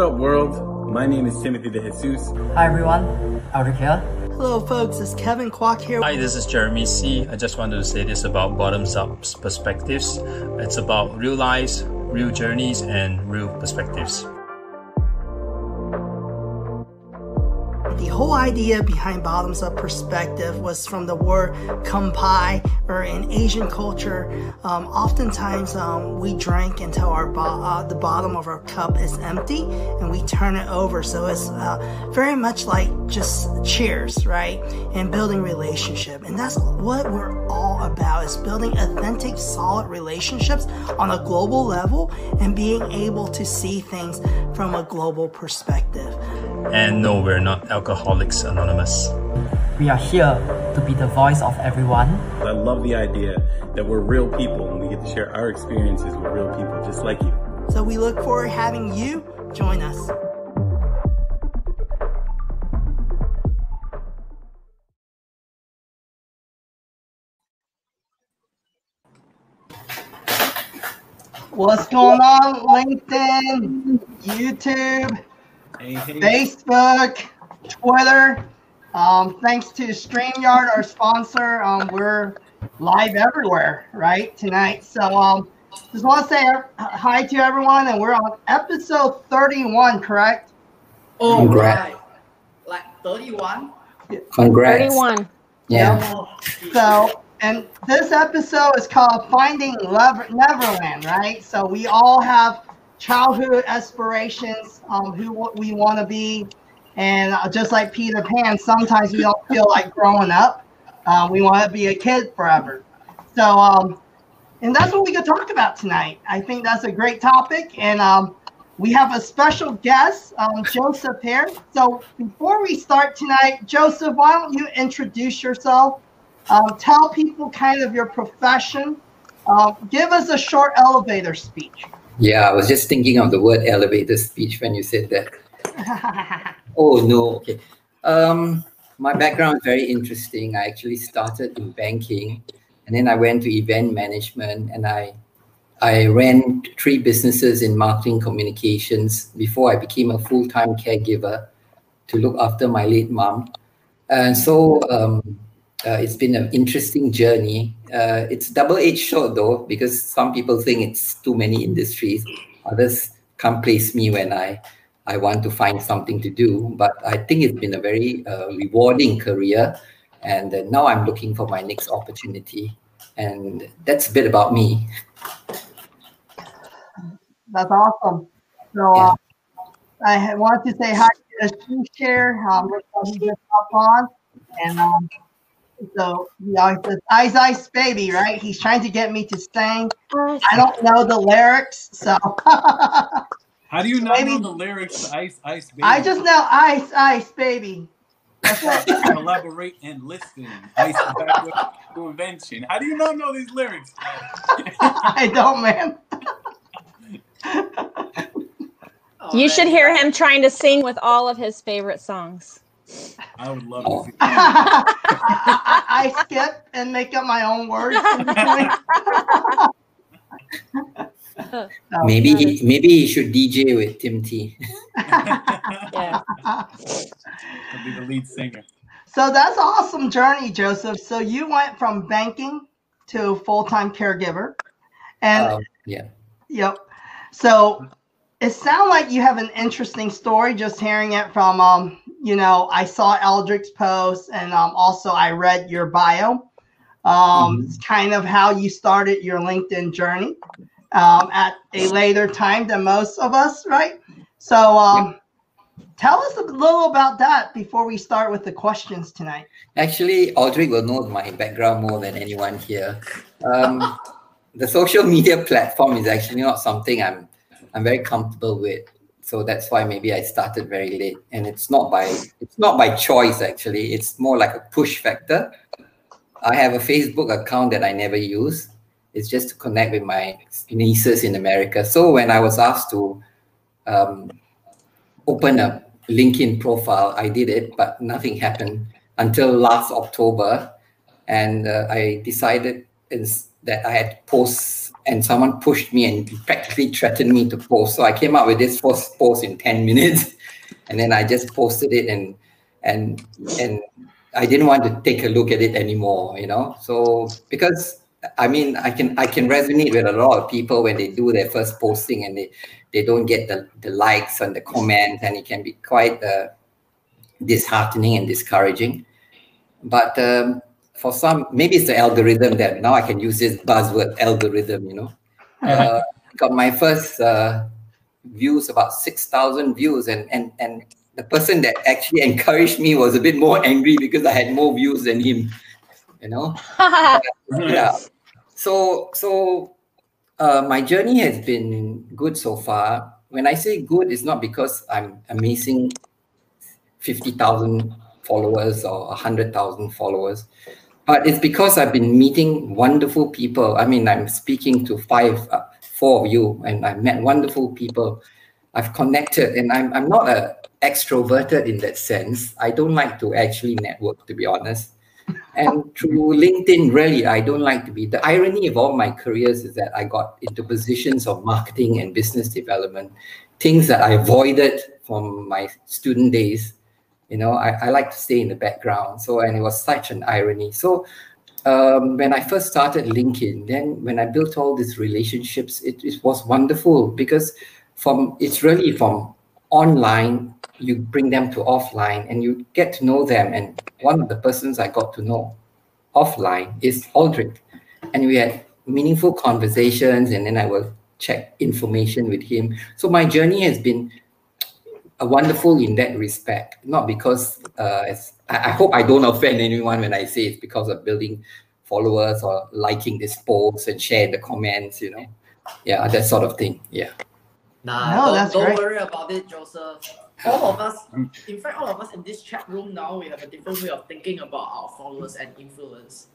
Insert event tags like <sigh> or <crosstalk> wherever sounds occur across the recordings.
My name is Timothy De Jesus. Hi everyone, Aldrich here. Hello folks, it's Kevin Kwok here. Hi, this is Jeremy C. I just wanted to say this about bottoms up perspectives. It's about real lives, real journeys, and real perspectives. The whole idea behind bottoms up perspective was from the word kampai, or in Asian culture, um, oftentimes um, we drink until our bo- uh, the bottom of our cup is empty and we turn it over. So it's uh, very much like just cheers, right? And building relationship. And that's what we're all about is building authentic, solid relationships on a global level and being able to see things from a global perspective. And no, we're not Alcoholics Anonymous. We are here to be the voice of everyone. I love the idea that we're real people and we get to share our experiences with real people just like you. So we look forward to having you join us. What's going on? LinkedIn, YouTube, Hey, hey. Facebook, Twitter. Um, thanks to StreamYard, our sponsor. Um, we're live everywhere, right, tonight. So um, just want to say hi to everyone, and we're on episode 31, correct? Oh, Congrats. right. Like 31? Congrats. 31. Yeah. So, and this episode is called Finding Lever- Neverland, right? So we all have childhood aspirations, um, who we want to be, and uh, just like Peter Pan, sometimes we don't feel like growing up. Uh, we want to be a kid forever. So, um, and that's what we could talk about tonight. I think that's a great topic, and um, we have a special guest, um, Joseph here. So before we start tonight, Joseph, why don't you introduce yourself? Um, tell people kind of your profession. Um, give us a short elevator speech. Yeah, I was just thinking of the word elevator speech when you said that. <laughs> Oh no, okay. Um, my background is very interesting. I actually started in banking, and then I went to event management, and I I ran three businesses in marketing communications before I became a full time caregiver to look after my late mom. And so um, uh, it's been an interesting journey. Uh, it's double edged sword though, because some people think it's too many industries. Others can't place me when I I want to find something to do. But I think it's been a very uh, rewarding career, and uh, now I'm looking for my next opportunity. And that's a bit about me. That's awesome. So uh, I want to say hi to Ashish here. Um, he just hopped on, and um, so he always says "Ice Ice Baby," right? He's trying to get me to sing. I don't know the lyrics, so <laughs> How do you not Maybe- know the lyrics to Ice Ice Baby? I just know "Ice Ice Baby." <laughs> Collaborate and listen. Ice backward to invention. How do you not know these lyrics? I don't, man. oh, <laughs> You should hear him trying to sing with all of his favorite songs. I would love to see <laughs> I, I, I skip and make up my own words. In between. Oh, Maybe he, maybe he should DJ with Tim T. <laughs> Yeah. I'd be the lead singer. So that's awesome journey, Joseph. So you went from banking to full time caregiver, and Um, yeah. yep. So it sounds like you have an interesting story. Just hearing it from, um, you know, I saw Aldrich's post, and um, also I read your bio. Um, It's kind of how you started your LinkedIn journey um, at a later time than most of us, right? So um, tell us a little about that before we start with the questions tonight. Actually, Audrey will know my background more than anyone here. Um, <laughs> the social media platform is actually not something I'm I'm very comfortable with. So that's why maybe I started very late. And it's not by it's not by choice actually. It's more like a push factor. I have a Facebook account that I never use. It's just to connect with my nieces in America. So when I was asked to um, open a LinkedIn profile, I did it, but nothing happened until last October, and uh, I decided that I had to post, and someone pushed me and practically threatened me to post. So I came up with this first post in ten minutes, <laughs> and then I just posted it and and and I didn't want to take a look at it anymore, you know. So because I mean I can I can resonate with a lot of people when they do their first posting and they they don't get the, the likes and the comments and it can be quite uh, disheartening and discouraging. But um, for some, maybe it's the algorithm that now I can use this buzzword algorithm, you know. Uh, got my first uh, views about 6,000 views and, and, and the person that actually <laughs> encouraged me was a bit more angry because I had more views than him, you know. <laughs> yeah. So, so uh, my journey has been good so far. When I say good, it's not because I'm amazing 50,000 followers or 100,000 followers, but it's because I've been meeting wonderful people. I mean, I'm speaking to five, uh, four of you, and I've met wonderful people. I've connected, and I'm, I'm not a extroverted in that sense. I don't like to actually network, to be honest. And through LinkedIn, really, I don't like to be. The irony of all my careers is that I got into positions of marketing and business development, things that I avoided from my student days. You know I, I like to stay in the background. So and it was such an irony. So um, when I first started LinkedIn, then when I built all these relationships, it, it was wonderful because from it's really from online you bring them to offline and you get to know them. And one of the persons I got to know offline is Aldrich, and we had meaningful conversations. And then I will check information with him. So my journey has been a wonderful in that respect. Not because uh, I, I, hope I don't offend anyone when I say it's because of building followers or liking this post and share the comments. You know, yeah, that sort of thing. Yeah. Nah, no, don't, that's don't worry about it, Joseph. All of us, in fact, all of us in this chat room now, we have a different way of thinking about our followers and influence.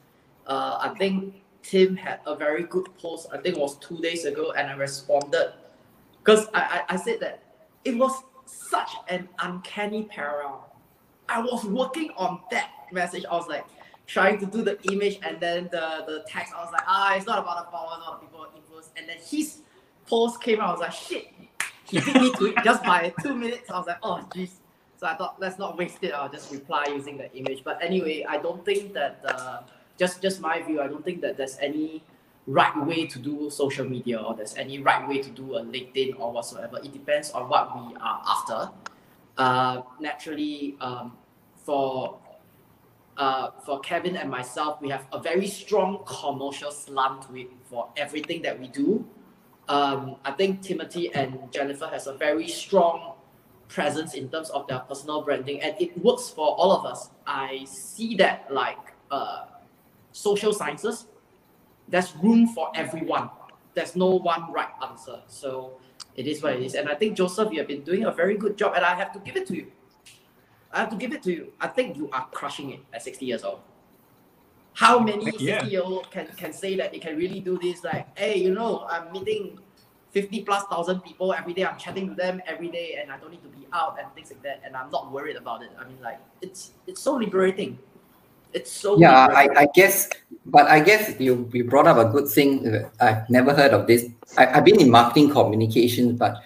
Uh, I think Tim had a very good post. I think it was two days ago, and I responded because I, I, I said that it was such an uncanny parallel. I was working on that message. I was like trying to do the image and then the, the text. I was like, ah, it's not about the followers, not the people influence. And then his post came out. I was like, shit, beat me to it just by two minutes. I was like, oh, jeez. So I thought, let's not waste it. I'll just reply using the image. But anyway, I don't think that, uh, just just my view, I don't think that there's any right way to do social media or there's any right way to do a LinkedIn or whatsoever. It depends on what we are after. Uh, naturally, um, for uh, for Kevin and myself, we have a very strong commercial slant to it for everything that we do. Um, I think Timothy and Jennifer has a very strong presence in terms of their personal branding, and it works for all of us. I see that like uh, social sciences there's room for everyone. There's no one right answer. So it is what it is. And I think Joseph, you have been doing a very good job, and I have to give it to you. I have to give it to you. I think you are crushing it at 60 years old. How many 60 yeah. year old can, can say that they can really do this? Like, hey, you know, I'm meeting 50 plus thousand people every day. I'm chatting to them every day, and I don't need to be out and things like that. And I'm not worried about it. I mean, like, it's it's so liberating. It's so yeah. I, I guess, but I guess you you brought up a good thing. I've never heard of this. I, I've been in marketing communications, but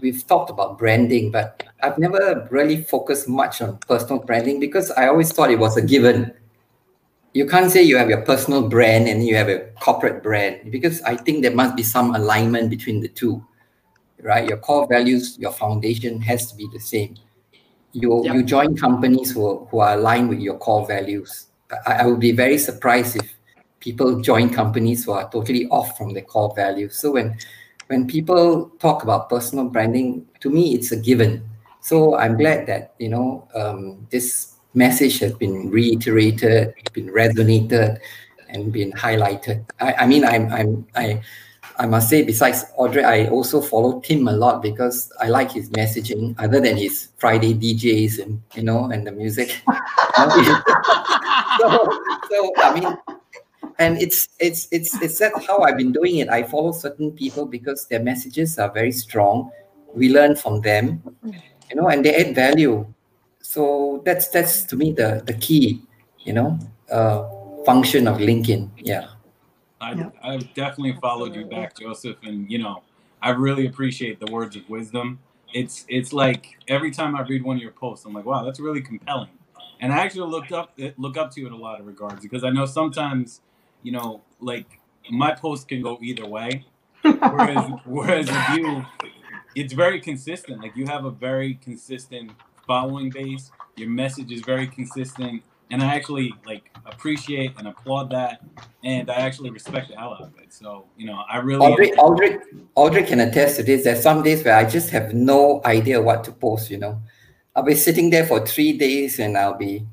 we've talked about branding, but I've never really focused much on personal branding because I always thought it was a given. You can't say you have your personal brand and you have a corporate brand because I think there must be some alignment between the two, right? Your core values, your foundation has to be the same you yep. you join companies who, who are aligned with your core values. I, I would be very surprised if people join companies who are totally off from their core values. So when when people talk about personal branding, to me it's a given. So I'm glad that you know um, this message has been reiterated, has been resonated, and been highlighted. I, I mean I'm I'm I I must say, besides Audrey, I also follow Tim a lot because I like his messaging, other than his Friday DJs and you know and the music. <laughs> so, so I mean, and it's it's it's it's that how I've been doing it. I follow certain people because their messages are very strong. We learn from them, you know, and they add value. So that's that's to me the the key, you know, uh, function of LinkedIn. Yeah. I, yeah. I've definitely followed you back, Joseph, and you know, I really appreciate the words of wisdom. it's it's like every time I read one of your posts, I'm like, wow, that's really compelling. And I actually looked up look up to you in a lot of regards because I know sometimes, you know, like my post can go either way. Whereas <laughs> whereas with you, it's very consistent. Like you have a very consistent following base. Your message is very consistent and I actually like appreciate and applaud that, and I actually respect the hell out of it. So you know, I really Audrey, Audrey, Audrey can attest to this. There's some days where I just have no idea what to post. You know, I'll be sitting there for three days and I'll be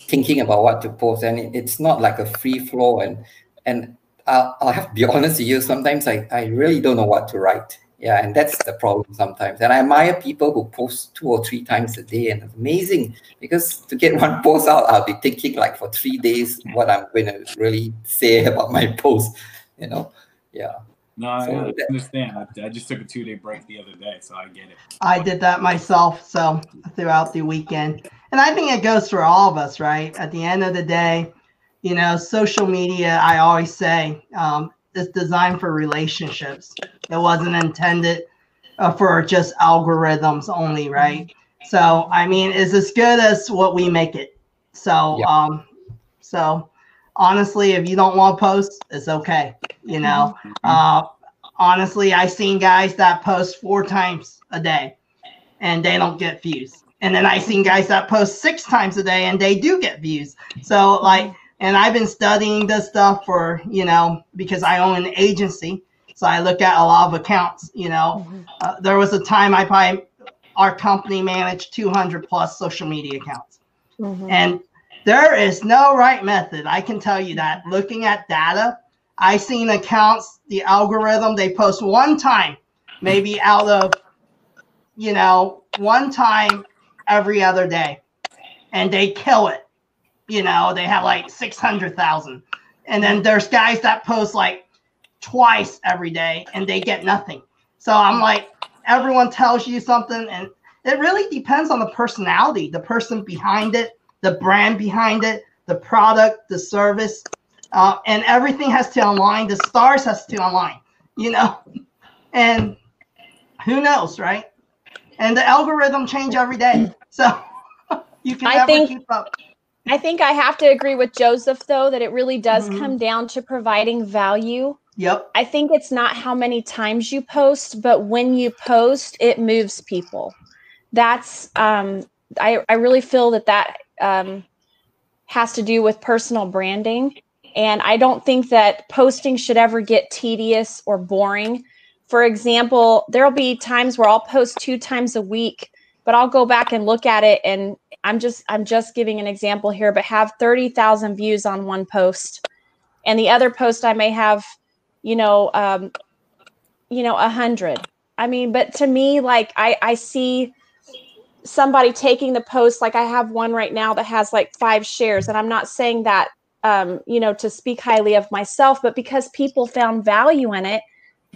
thinking about what to post, and it, it's not like a free flow. And and I'll, I'll have to be <laughs> honest with you. Sometimes I I really don't know what to write yeah and that's the problem sometimes. And i admire people who post two or three times a day and it's amazing because to get one <laughs> post out i'll be thinking like for three days what i'm going to really say <laughs> about my post you know? Yeah. No so i understand. I, I just took a two-day break the other day so i get it. I did that myself so throughout the weekend. And i think it goes for all of us right? At the end of the day you know social media i always say um, is designed for relationships. It wasn't intended uh, for just algorithms only, right? So I mean, it's as good as what we make it. So yeah. um, so honestly, if you don't want to post, it's okay. You know, mm-hmm. uh, honestly, I've seen guys that post four times a day, and they don't get views. And then I've seen guys that post six times a day and they do get views. So like and I've been studying this stuff for, you know, because I own an agency. So I look at a lot of accounts, you know. Mm-hmm. Uh, there was a time I probably, our company managed 200 plus social media accounts. Mm-hmm. And there is no right method. I can tell you that. Looking at data, I seen accounts, the algorithm, they post one time, maybe out of, you know, one time every other day. And they kill it you know, they have like 600,000. And then there's guys that post like twice every day and they get nothing. So I'm like, everyone tells you something, and it really depends on the personality, the person behind it, the brand behind it, the product, the service, uh, and everything has to align. The stars has to align, you know, and who knows, right? And the algorithm change every day, so <laughs> you can I never think, keep up. I think I have to agree with Joseph though that it really does mm-hmm. come down to providing value. Yep. I think it's not how many times you post, but when you post, it moves people. That's um I I really feel that that um has to do with personal branding and I don't think that posting should ever get tedious or boring. For example, there'll be times where I'll post two times a week, but I'll go back and look at it and I'm just I'm just giving an example here, but have 30,000 views on one post. And the other post I may have, you know, um, you know, a hundred. I mean, but to me, like I, I see somebody taking the post, like I have one right now that has like five shares. And I'm not saying that um, you know, to speak highly of myself, but because people found value in it,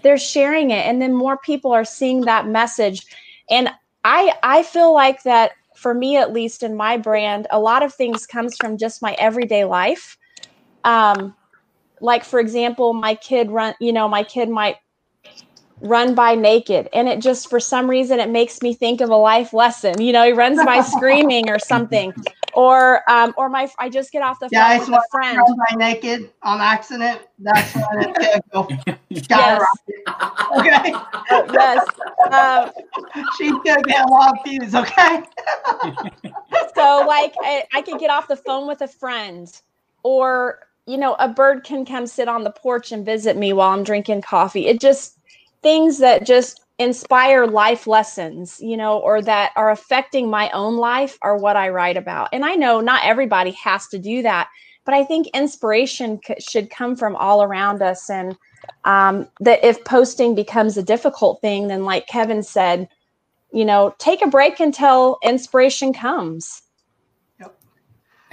they're sharing it. And then more people are seeing that message. And I I feel like that for me at least in my brand a lot of things comes from just my everyday life. Um like for example my kid run you know my kid might run by naked and it just for some reason it makes me think of a life lesson. You know he runs by <laughs> screaming or something or um or my i just get off the phone with a friend. run by naked on accident. That's when it's gonna go <laughs> yes. okay. <laughs> Yes um, she's gonna get a lot of views okay? So like I, I could get off the phone with a friend or you know a bird can come sit on the porch and visit me while i'm drinking coffee. It just things that just inspire life lessons, you know, or that are affecting my own life are what I write about. And I know not everybody has to do that, but I think inspiration c- should come from all around us. And um, that if posting becomes a difficult thing, then like Kevin said, you know, take a break until inspiration comes.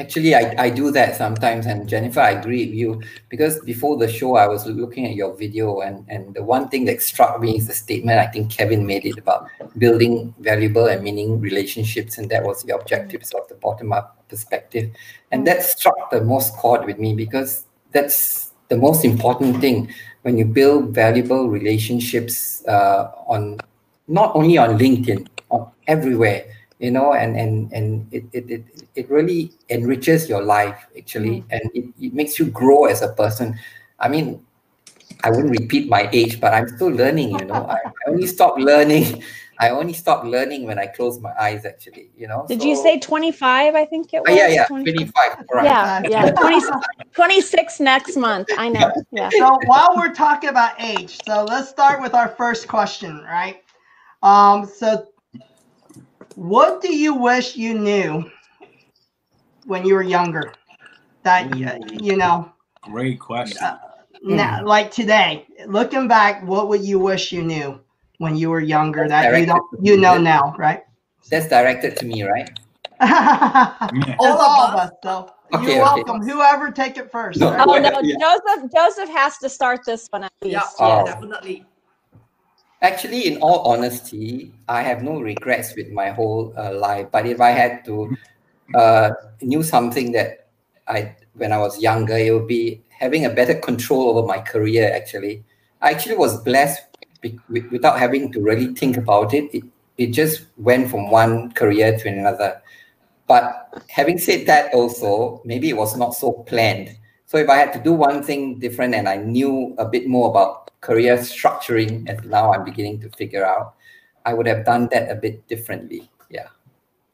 Actually, I, I do that sometimes. And Jennifer, I agree with you because before the show, I was looking at your video, and, and the one thing that struck me is the statement I think Kevin made it about building valuable and meaning relationships. And that was the objectives of the bottom up perspective. And that struck the most chord with me because that's the most important thing when you build valuable relationships uh, on not only on LinkedIn, on everywhere, you know, and and and it it it, it really enriches your life actually, mm. and it, it makes you grow as a person. I mean, I wouldn't repeat my age, but I'm still learning, you know. I, I only stopped learning. <laughs> I only stopped learning when I closed my eyes, actually, you know. Did so, you say 25? I think it was. Uh, yeah, yeah, 25. 25 right. Yeah, yeah. <laughs> 20, 26 next month. I know. Yeah. So while we're talking about age, so let's start with our first question, right? Um, so what do you wish you knew when you were younger? That you, you know. Great question. Uh, now, like today, looking back, what would you wish you knew when you were younger that you don't you know now, right? That's directed to me, right? <laughs> All of us. So okay, you're welcome. Okay. Whoever take it first. No, right? Oh no, <laughs> yeah. Joseph. Joseph has to start this one at least. Yeah, yeah, oh. definitely. Actually, in all honesty, I have no regrets with my whole uh, life. But if I had to uh, knew something that I when I was younger, it would be having a better control over my career. Actually, I actually was blessed without having to really think about it. It it just went from one career to another. But having said that, also maybe it was not so planned. So if I had to do one thing different and I knew a bit more about career structuring, as now I'm beginning to figure out, I would have done that a bit differently. Yeah.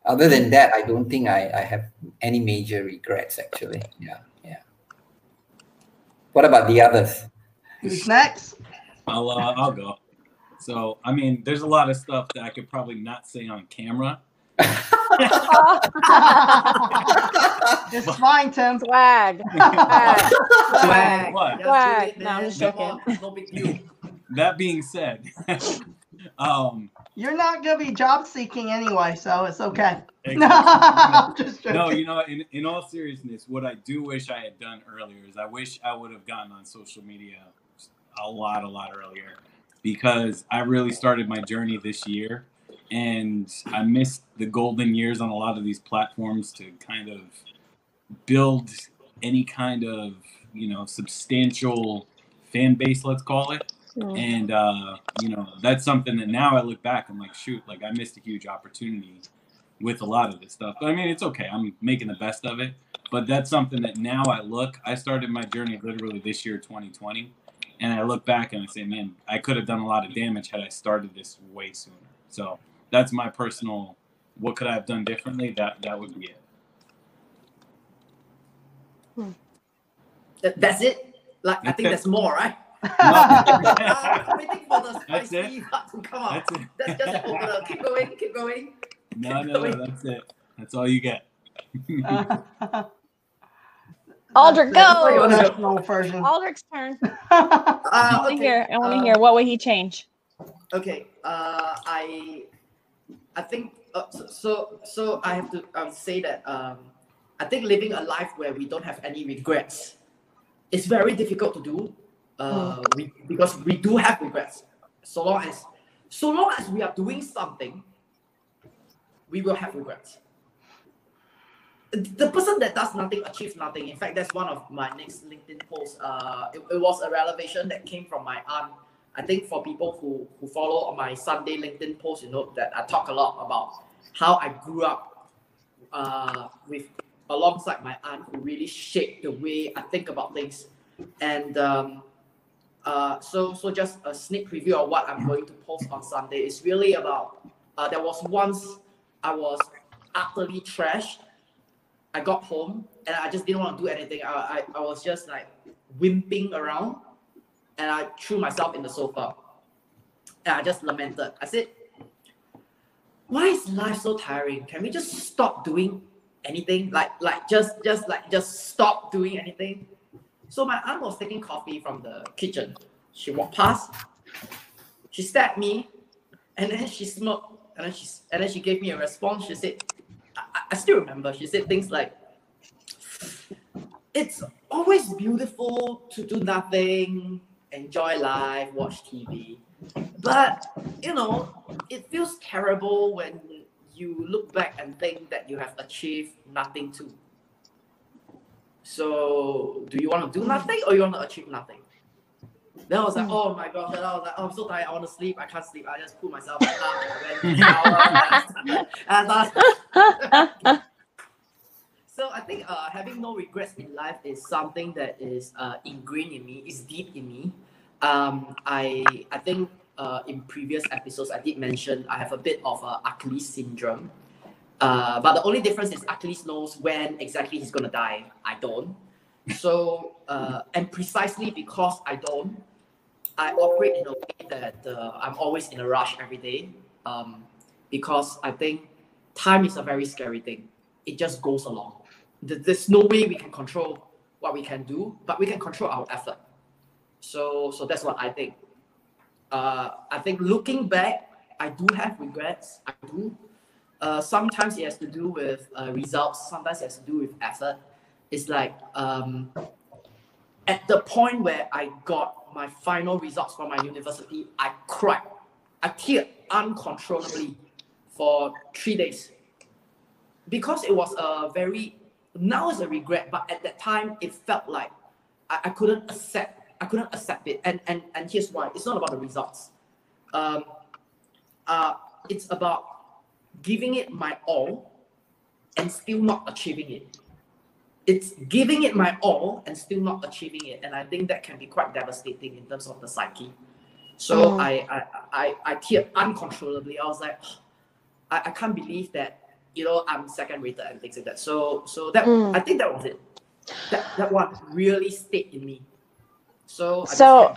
Other than that, I don't think I, I have any major regrets actually. Yeah. Yeah. What about the others? Who's next? I'll uh, I'll go. So I mean, there's a lot of stuff that I could probably not say on camera. <laughs> it's fine, Tim. Swag. Swag. Swag. What? Swag. No, I'm just joking. That being said, <laughs> um, you're not gonna be job seeking anyway, so it's okay. Exactly. <laughs> no, you know, in, in all seriousness, what I do wish I had done earlier is I wish I would have gotten on social media a lot, a lot earlier because I really started my journey this year and I missed the golden years on a lot of these platforms to kind of build any kind of you know substantial fan base, let's call it. And uh, you know that's something that now I look back, I'm like, shoot, like I missed a huge opportunity with a lot of this stuff. But I mean, it's okay. I'm making the best of it. But that's something that now I look. I started my journey literally this year, 2020, and I look back and I say, man, I could have done a lot of damage had I started this way sooner. So that's my personal. What could I have done differently? That that would be it. Hmm. That's it. Like I think it. that's more, right? uh, waiting for the spicy part to come out. That's, it. that's just over. Keep going. Keep going. No, no, no. That's it. That's all you get. <laughs> Aldrich, go. National version. <laughs> Aldrich's turn. <laughs> uh, I want to okay. hear. I want to uh, hear. What would he change? Okay. Uh, I I think uh, so. So I have to um, say that um, I think living a life where we don't have any regrets is very difficult to do. Uh, mm. we, because we do have regrets. So long as so long as we are doing something, we will have regrets. The person that does nothing achieves nothing. In fact, that's one of my next LinkedIn posts. Uh, it, it was a revelation that came from my aunt I think for people who, who follow my Sunday LinkedIn post, you know that I talk a lot about how I grew up uh, with alongside my aunt who really shaped the way I think about things. And um, uh, so so just a sneak preview of what I'm going to post on Sunday is really about uh, there was once I was utterly trashed. I got home and I just didn't want to do anything. I, I, I was just like wimping around and I threw myself in the sofa. And I just lamented. I said, why is life so tiring? Can we just stop doing anything? Like, like just, just like, just stop doing anything. So my aunt was taking coffee from the kitchen. She walked past. She stabbed me, and then she smoked. And then she, and then she gave me a response. She said, I, I still remember. She said things like, "It's always beautiful to do nothing enjoy life, watch TV. But you know, it feels terrible when you look back and think that you have achieved nothing too. So, do you want to do nothing or you want to achieve nothing? Then I was like, oh my god. Then I was like, oh, I'm so tired. I want to sleep. I can't sleep. I just pull myself up and I went and I <laughs> <laughs> so I think uh, having no regrets in life is something that is uh, ingrained in me, is deep in me. Um, I I think uh, in previous episodes I did mention I have a bit of a Achilles syndrome. Uh, but the only difference is Achilles knows when exactly he's gonna die. I don't. So uh, and precisely because I don't, I operate in a way that uh, I'm always in a rush every day. Um, because I think time is a very scary thing. It just goes along. There's no way we can control what we can do, but we can control our effort. So, so that's what I think. Uh, I think looking back, I do have regrets. I do. Uh, sometimes it has to do with uh, results. Sometimes it has to do with effort. It's like um, at the point where I got my final results from my university, I cried. I teared uncontrollably for three days because it was a very now it's a regret, but at that time it felt like I, I couldn't accept I couldn't accept it. And and and here's why. It's not about the results. Um uh it's about giving it my all and still not achieving it. It's giving it my all and still not achieving it. And I think that can be quite devastating in terms of the psyche. So mm. I, I I I teared uncontrollably. I was like, oh, <sighs> I, I can't believe that you know I'm second rated and things like that. So so that mm. I think that was it. That that one really stayed in me. So I so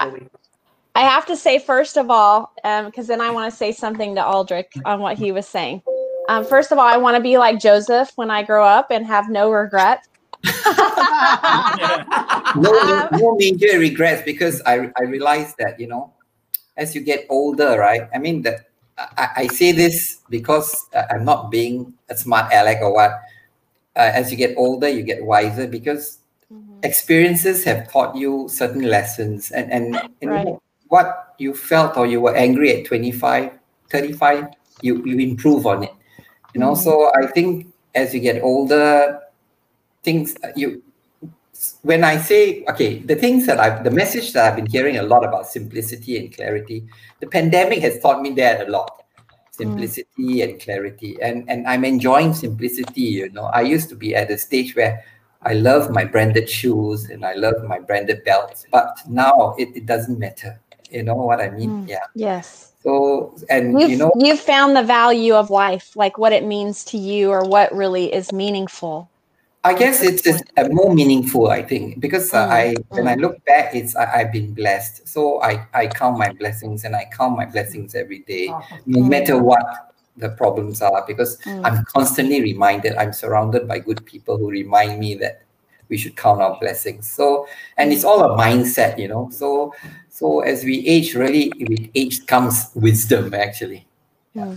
I have to say first of all, because um, then I want to say something to Aldrich on what he was saying. Um, first of all, I want to be like Joseph when I grow up and have no regrets. <laughs> no, no major regrets because I, I realized that you know as you get older right i mean that I, I say this because i'm not being a smart aleck or what uh, as you get older you get wiser because. Experiences have taught you certain lessons and and you right. what you felt or you were angry at 25 35 you you improve on it you know so i think as you get older things uh, you when I say, okay, the things that I've, the message that I've been hearing a lot about simplicity and clarity, the pandemic has taught me that a lot. Simplicity mm. and clarity. And, and I'm enjoying simplicity, you know. I used to be at a stage where I love my branded shoes and I love my branded belts, but now it, it doesn't matter. You know what I mean? Mm. Yeah. Yes. So, and you've, you know, you've found the value of life, like what it means to you or what really is meaningful. I guess it's just more meaningful, I think, because uh, I when I look back, it's I, have been blessed. So I I count my blessings and I count my blessings every day, no matter what the problems are, because mm. I'm constantly reminded. I'm surrounded by good people who remind me that we should count our blessings. So and it's all a mindset, you know. So so as we age, really with age comes wisdom, actually. Yeah.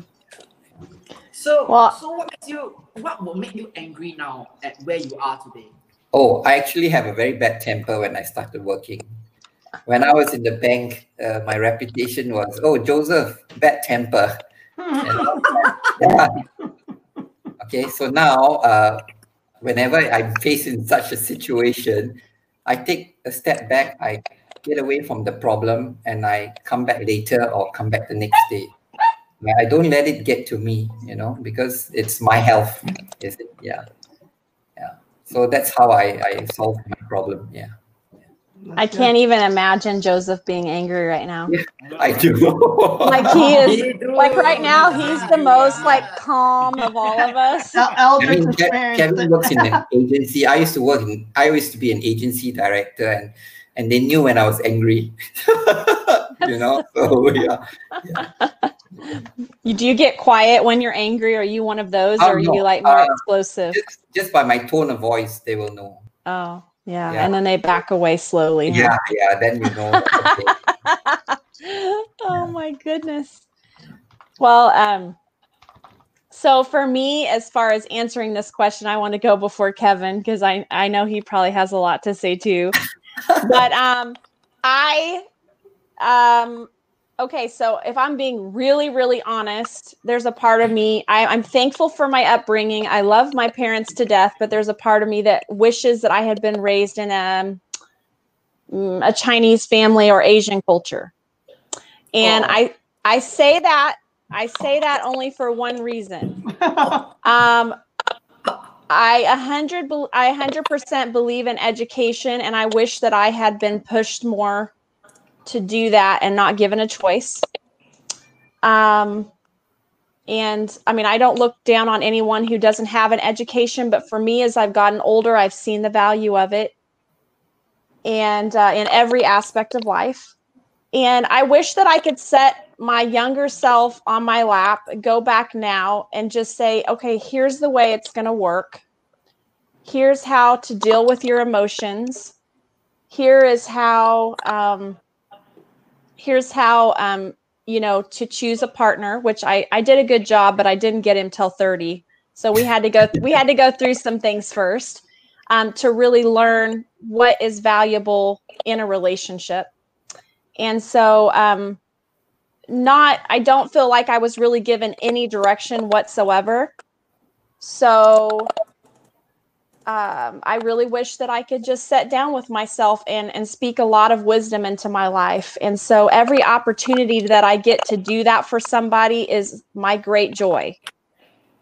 So, well, so what makes you? What will make you angry now at where you are today? Oh, I actually have a very bad temper when I started working. When I was in the bank, uh, my reputation was, "Oh, Joseph, bad temper." Yeah. <laughs> Okay, so now, uh, whenever I'm faced in such a situation, I take a step back. I get away from the problem, and I come back later or come back the next day. I don't let it get to me, you know, because it's my health. Is it? Yeah. Yeah. So that's how I, I solve my problem. Yeah. I can't even imagine Joseph being angry right now. I do. <laughs> like he <laughs> is, like right now, he's the most like calm of all of us. <laughs> I mean, Kevin works in an agency. I used to work in. I used to be an agency director, and and they knew when I was angry. you know, so yeah. yeah. You, do you get quiet when you're angry? Are you one of those, or are you like more uh, explosive? Just, just, by my tone of voice, they will know. Oh, yeah. yeah. and then they back away slowly. Yeah, huh? yeah. Then you know. <laughs> oh my goodness. Well, um, so for me, as far as answering this question, I want to go before Kevin because I I know he probably has a lot to say too. <laughs> but um, I um okay so if i'm being really really honest there's a part of me I, i'm thankful for my upbringing i love my parents to death but there's a part of me that wishes that i had been raised in a mm, a Chinese family or Asian culture. And oh. I I say that I say that only for one reason. <laughs> um, I a hundred I hundred percent believe in education, and I wish that I had been pushed more to do that and not given a choice. Um, and I mean, I don't look down on anyone who doesn't have an education, but for me, as I've gotten older, I've seen the value of it, and uh, in every aspect of life. And I wish that I could set my younger self on my lap, go back now and just say, okay, here's the way it's going to work. Here's how to deal with your emotions. Here is how, um, here's how, um, you know, to choose a partner, which I, I did a good job, but I didn't get him till 30. So we had to go, we had to go through some things first um, to really learn what is valuable in a relationship. And so, um, not i don't feel like i was really given any direction whatsoever so um, i really wish that i could just sit down with myself and and speak a lot of wisdom into my life and so every opportunity that i get to do that for somebody is my great joy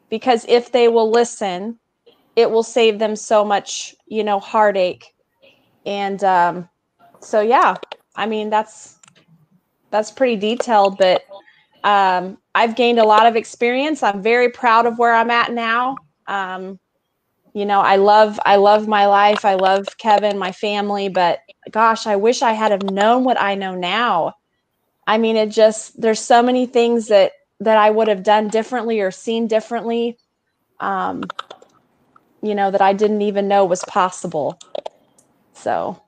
because if they will listen it will save them so much you know heartache and um, so yeah i mean that's that's pretty detailed, but um, I've gained a lot of experience. I'm very proud of where I'm at now. Um, you know, I love I love my life. I love Kevin, my family, but gosh, I wish I had have known what I know now. I mean, it just there's so many things that that I would have done differently or seen differently. Um, you know, that I didn't even know was possible. So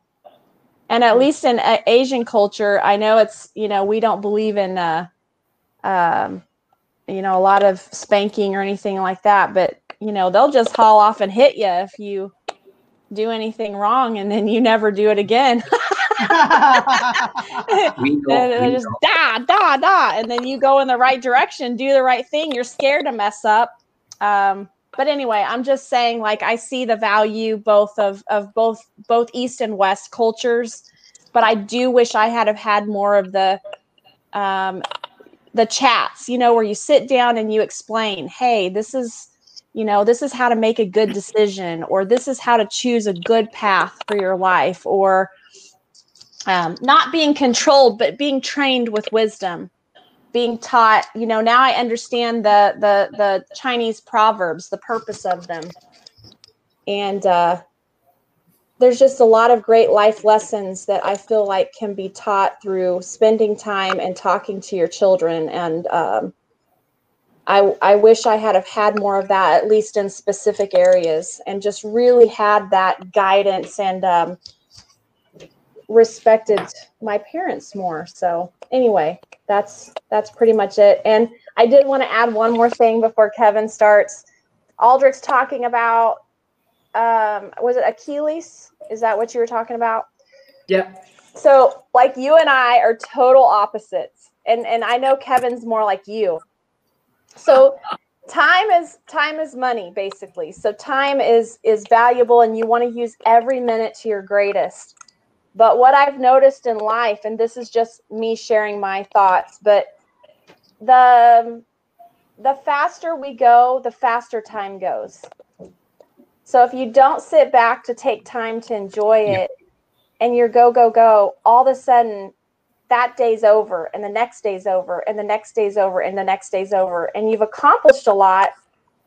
and at least in uh, Asian culture, I know it's you know we don't believe in uh, um, you know a lot of spanking or anything like that, but you know they'll just haul off and hit you if you do anything wrong, and then you never do it again. <laughs> and just da da da, and then you go in the right direction, do the right thing. You're scared to mess up. Um, but anyway i'm just saying like i see the value both of of both both east and west cultures but i do wish i had have had more of the um the chats you know where you sit down and you explain hey this is you know this is how to make a good decision or this is how to choose a good path for your life or um, not being controlled but being trained with wisdom being taught you know now i understand the the the chinese proverbs the purpose of them. And uh there's just a lot of great life lessons that i feel like can be taught through spending time and talking to your children and um I, I wish I had have had more of that, at least in specific areas, and just really had that guidance and um, respected my parents more. So anyway, that's that's pretty much it. And I did want to add one more thing before Kevin starts. Aldrich's talking about um, was it Achilles? Is that what you were talking about? Yeah. So like you and I are total opposites. And and I know Kevin's more like you. So time is time is money basically. So time is is valuable and you want to use every minute to your greatest. But what I've noticed in life, and this is just me sharing my thoughts, but the the faster we go, the faster time goes. So if you don't sit back to take time to enjoy it and you're go, go, go, all of a sudden that day's over and the next day's over and the next day's over and the next day's over. And you've accomplished a lot,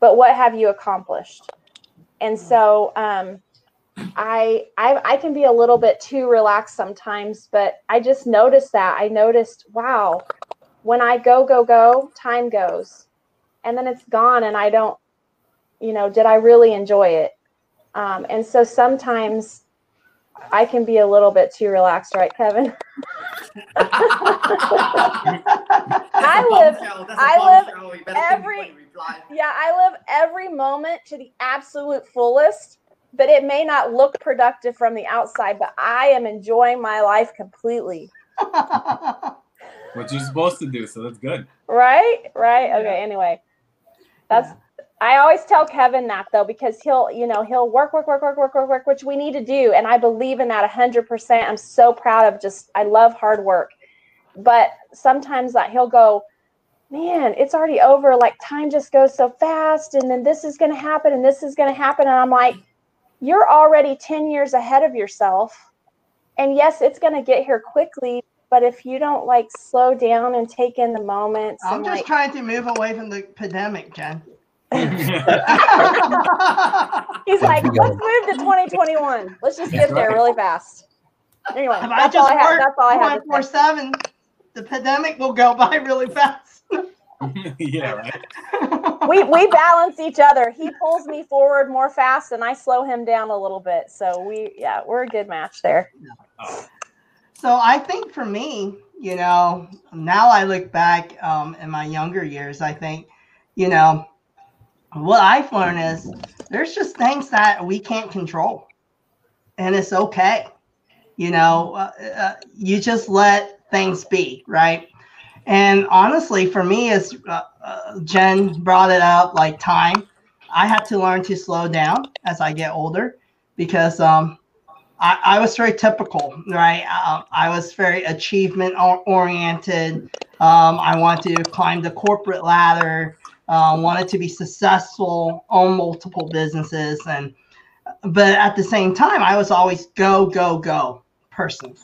but what have you accomplished? And so um, I, I I can be a little bit too relaxed sometimes, but I just noticed that. I noticed, wow, when I go go go, time goes, and then it's gone, and I don't, you know, did I really enjoy it? Um, and so sometimes I can be a little bit too relaxed, right, Kevin? I live, I live every, yeah, I live every moment to the absolute fullest but it may not look productive from the outside, but I am enjoying my life completely. what you're supposed to do, so that's good. Right? Right. Okay. Anyway, that's I always tell Kevin that though, because he'll, you know, he'll work, work, work, work, work, work, work, which we need to do. And I believe in that a hundred percent. I'm so proud of just, I love hard work. But sometimes that he'll go, man, it's already over. Like time just goes so fast. And then this is going to happen and this is going to happen. And I'm like, you're already 10 years ahead of yourself. And yes, it's going to get here quickly. But if you don't like slow down and take in the moments, I'm just like, trying to move away from the pandemic, Jen. <laughs> He's like, let's move to 2021. Let's just get there really fast. Anyway, If I that's all I have. work That's all I have. to say. 24 7, the pandemic will go by really fast. <laughs> <laughs> yeah, right. we we balance each other. He pulls me forward more fast, and I slow him down a little bit. So we, yeah, we're a good match there. So I think for me, you know, now I look back um, in my younger years, I think, you know, what I've learned is there's just things that we can't control, and it's okay. You know, uh, uh, you just let things be, right? And honestly, for me, as uh, uh, Jen brought it up, like time, I had to learn to slow down as I get older because um, I, I was very typical, right? Uh, I was very achievement oriented. Um, I wanted to climb the corporate ladder, uh, wanted to be successful, own multiple businesses, and but at the same time, I was always go, go, go person,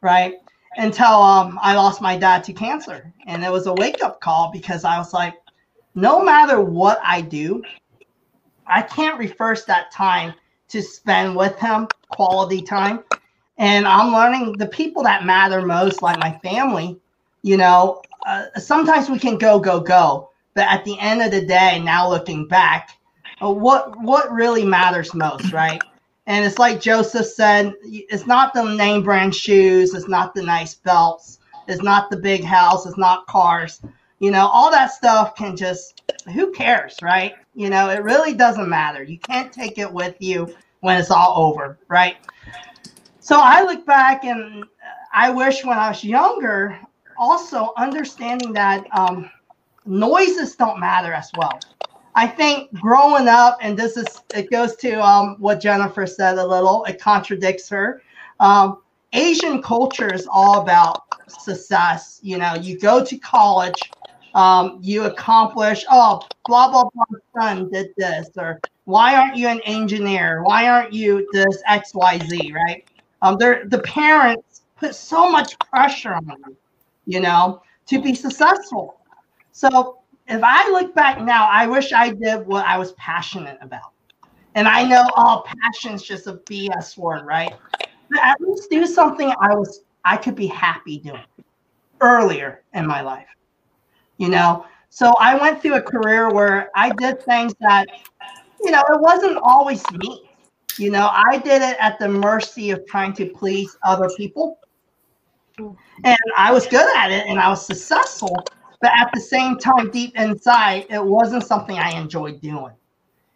right? Until um, I lost my dad to cancer, and it was a wake up call because I was like, no matter what I do, I can't reverse that time to spend with him, quality time. And I'm learning the people that matter most, like my family, you know, uh, sometimes we can go, go, go. But at the end of the day, now looking back, uh, what what really matters most, right? And it's like Joseph said, it's not the name brand shoes, it's not the nice belts, it's not the big house, it's not cars. You know, all that stuff can just who cares, right? You know, it really doesn't matter. You can't take it with you when it's all over, right? So I look back and I wish when I was younger, also understanding that um, noises don't matter as well. I think growing up, and this is it goes to um, what Jennifer said a little. It contradicts her. Um, Asian culture is all about success. You know, you go to college, um, you accomplish. Oh, blah blah blah. Son did this, or why aren't you an engineer? Why aren't you this X Y Z? Right? Um, the parents put so much pressure on you, you know, to be successful. So if I look back now, I wish I did what I was passionate about. And I know all oh, passion's just a BS word, right? But at least do something I was I could be happy doing earlier in my life. You know, so I went through a career where I did things that, you know, it wasn't always me. You know, I did it at the mercy of trying to please other people. And I was good at it and I was successful, but at the same time, deep inside, it wasn't something I enjoyed doing.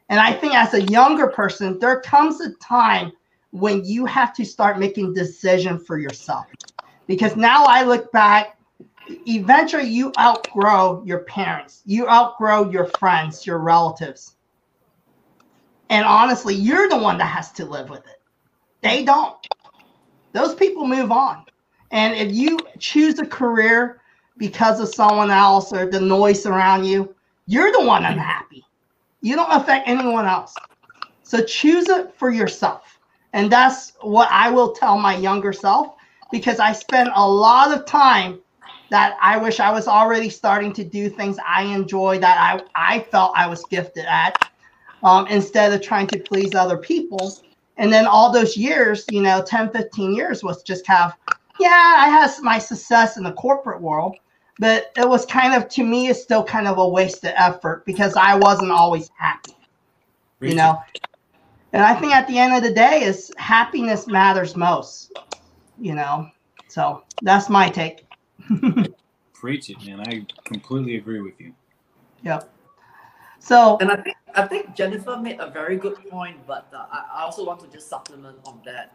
And I think as a younger person, there comes a time when you have to start making decision for yourself. Because now I look back, eventually you outgrow your parents, you outgrow your friends, your relatives. And honestly, you're the one that has to live with it. They don't. Those people move on. And if you choose a career because of someone else or the noise around you, you're the one unhappy. You don't affect anyone else. So choose it for yourself. And that's what I will tell my younger self because I spent a lot of time that I wish I was already starting to do things I enjoy that I, I felt I was gifted at um, instead of trying to please other people. And then all those years, you know, 10, 15 years was just of, yeah, I had my success in the corporate world, but it was kind of, to me, it's still kind of a wasted effort because I wasn't always happy, you know? And I think at the end of the day is happiness matters most, you know? So that's my take. <laughs> Preach it, man. I completely agree with you. Yep. So and I think I think Jennifer made a very good point, but uh, I, I also want to just supplement on that.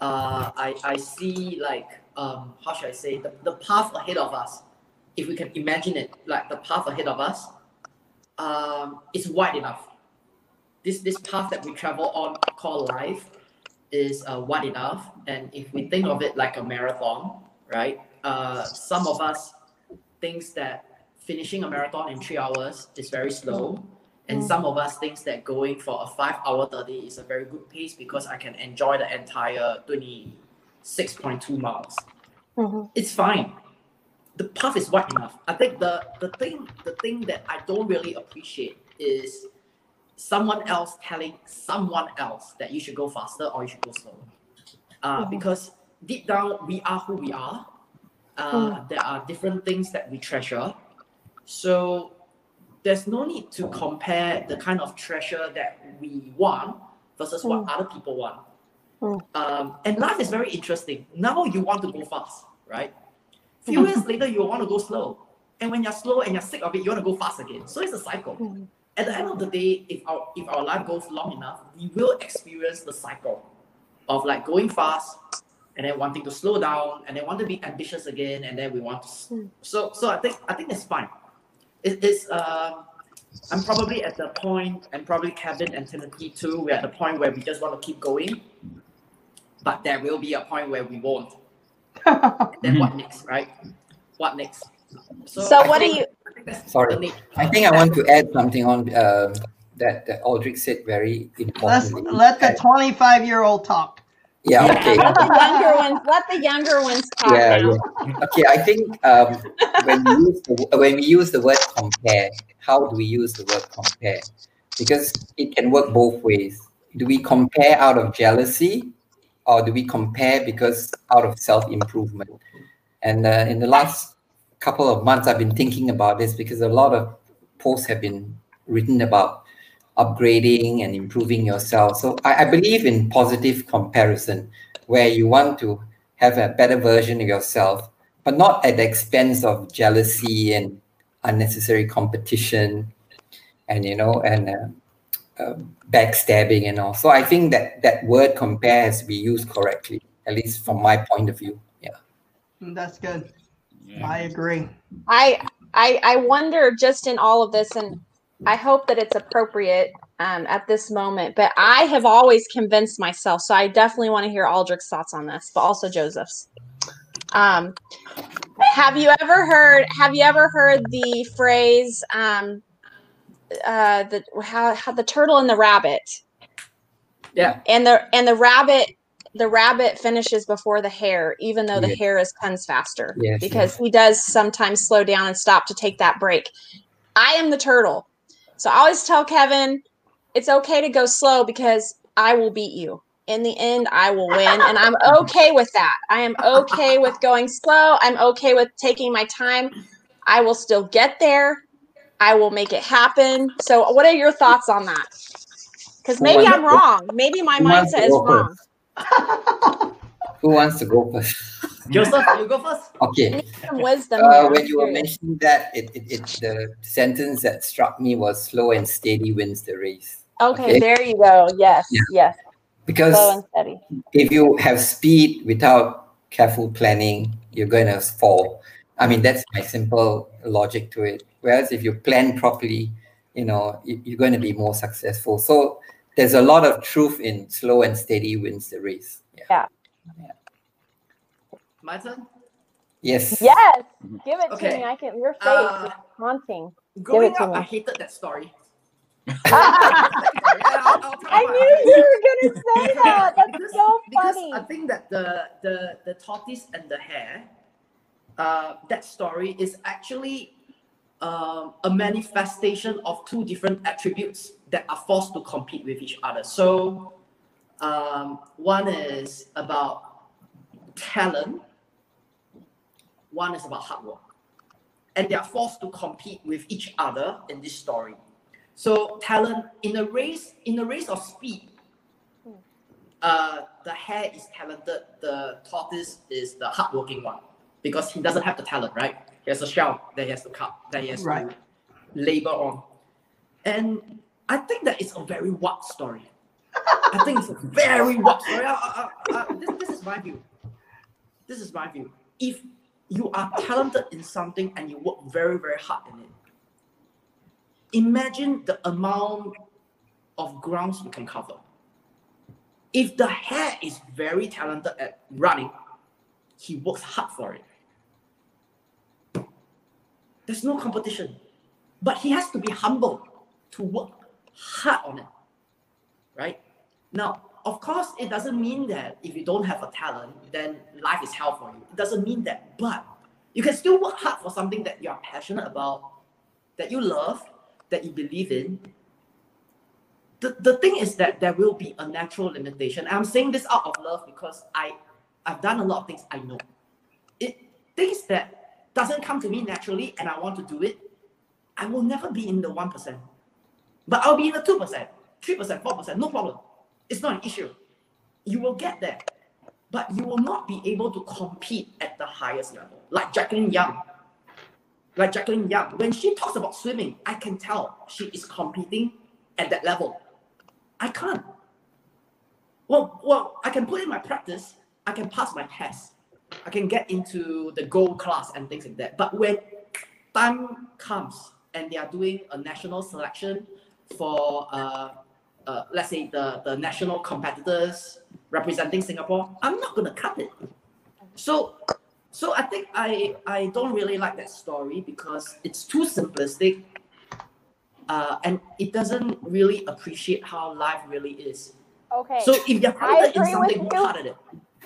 Uh, I I see like um how should I say the, the path ahead of us, if we can imagine it, like the path ahead of us, um, is wide enough. this this path that we travel on called life is uh, wide enough. And if we think of it like a marathon, right? Uh, some of us thinks that finishing a marathon in three hours is very slow. And some of us thinks that going for a five hour 30 is a very good pace because I can enjoy the entire 26.2 miles. Mhm. It's fine. The path is wide enough. I think the, the thing the thing that I don't really appreciate is someone else telling someone else that you should go faster or you should go slower. Uh, Mhm. Because deep down, we are who we are. Uh, There are different things that we treasure. So there's no need to compare the kind of treasure that we want versus what other people want. Mm. Um, and life is very interesting. Now you want to go fast, right? Few years later, you want to go slow. And when you're slow and you're sick of it, you want to go fast again. So it's a cycle. Mhm. At the end of the day, if our if our life goes long enough, we will experience the cycle of like going fast and then wanting to slow down and then want to be ambitious again and then we want to Mm. so so I think I think it's fine. It is um I'm probably at the point, and probably Kevin and Timothy too, we're at the point where we just want to keep going. But there will be a point where we won't. Then what next, right? What next? So I what do think- you- I think that's Sorry. I think I want to add something on um, that, that Aldrich said very Let's let the 25 year old talk. yeah, okay. let the younger ones let the younger ones talk Yeah, yeah. Okay, I think um, when we use the when we use the word compare, how do we use the word compare? Because it can work both ways. Do we compare out of jealousy, or do we compare because out of self improvement? And uh, in the last couple of months, I've been thinking about this because a lot of posts have been written about upgrading and improving yourself. So I, I believe in positive comparison, where you want to have a better version of yourself, but not at the expense of jealousy and unnecessary competition, and you know, and uh, uh, backstabbing and all. So I think that that word compare has to be used correctly, at least from my point of view. Yeah. That's good. Yeah. I agree. I I I wonder just in all of this, and I hope that it's appropriate um, at this moment. But I have always convinced myself, so I definitely want to hear Aldrich's thoughts on this, but also Joseph's. Um, have you ever heard? Have you ever heard the phrase? Um, uh, the how, how the turtle and the rabbit, Yeah. and the and the rabbit. The rabbit finishes before the hare, even though the Yes. hare is comes faster Yes, because he does sometimes slow down and stop to take that break. I am the turtle. So I always tell Kevin, it's okay to go slow because I will beat you. In the end, I will win. And I'm <laughs> okay with that. I am okay with going slow. I'm okay with taking my time. I will still get there. I will make it happen. So, what are your thoughts on that? Because maybe I'm wrong. Maybe my mindset is wrong. <laughs> Who wants to go first? <laughs> Joseph, you go first. Okay. Some wisdom. Uh, when you were mentioning that, it, it, it the sentence that struck me was "slow and steady wins the race." Okay, okay. there you go. Yes, Yeah. yes. Because Slow and steady. if you have speed without careful planning, you're going to fall. I mean, that's my simple logic to it. Whereas if you plan properly, you know, you- you're going to be more successful. So there's a lot of truth in slow and steady wins the race. Yeah. My turn. Yes. Yes, give it Okay. to me. I can. Your face Uh, is haunting. Growing to up, me. I hated that story. <laughs> I knew you were gonna say <laughs> that. That's because, so because. I think that the the the tortoise and the hare, uh, that story is actually um, a manifestation of two different attributes that are forced to compete with each other. So, um, one is about talent. One is about hard work, and they are forced to compete with each other in this story. So talent in a race in a race of speed, uh, the hare is talented, the tortoise is the hardworking one because he doesn't have the talent, right? He has a shell that he has to cut, that he has Right. to labor on. And I think that it's a very wild story. I think it's a very wild story. Uh, uh, uh, this, this is my view. This is my view. If you are talented in something and you work very, very hard in it, imagine the amount of grounds you can cover. If the hare is very talented at running, he works hard for it. There's no competition. But he has to be humble to work hard on it. Right? Now, of course, it doesn't mean that if you don't have a talent, then life is hell for you. It doesn't mean that. But you can still work hard for something that you're passionate about, that you love, that you believe in. The, the thing is that there will be a natural limitation. I'm saying this out of love because I, I've done a lot of things I know. It things that doesn't come to me naturally and I want to do it, I will never be in the 1%. But I'll be in the 2%, 3%, 4%, no problem. It's not an issue. You will get there, but you will not be able to compete at the highest level. Like Jacqueline Young. Like Jacqueline Young, when she talks about swimming, I can tell she is competing at that level. I can't. Well, well, I can put in my practice, I can pass my test, I can get into the gold class and things like that. But when time comes and they are doing a national selection for uh, uh, let's say the, the national competitors representing Singapore, I'm not gonna cut it. So so I think I I don't really like that story because it's too simplistic. Uh, and it doesn't really appreciate how life really is. Okay. So if you're talented in something, work hard at it.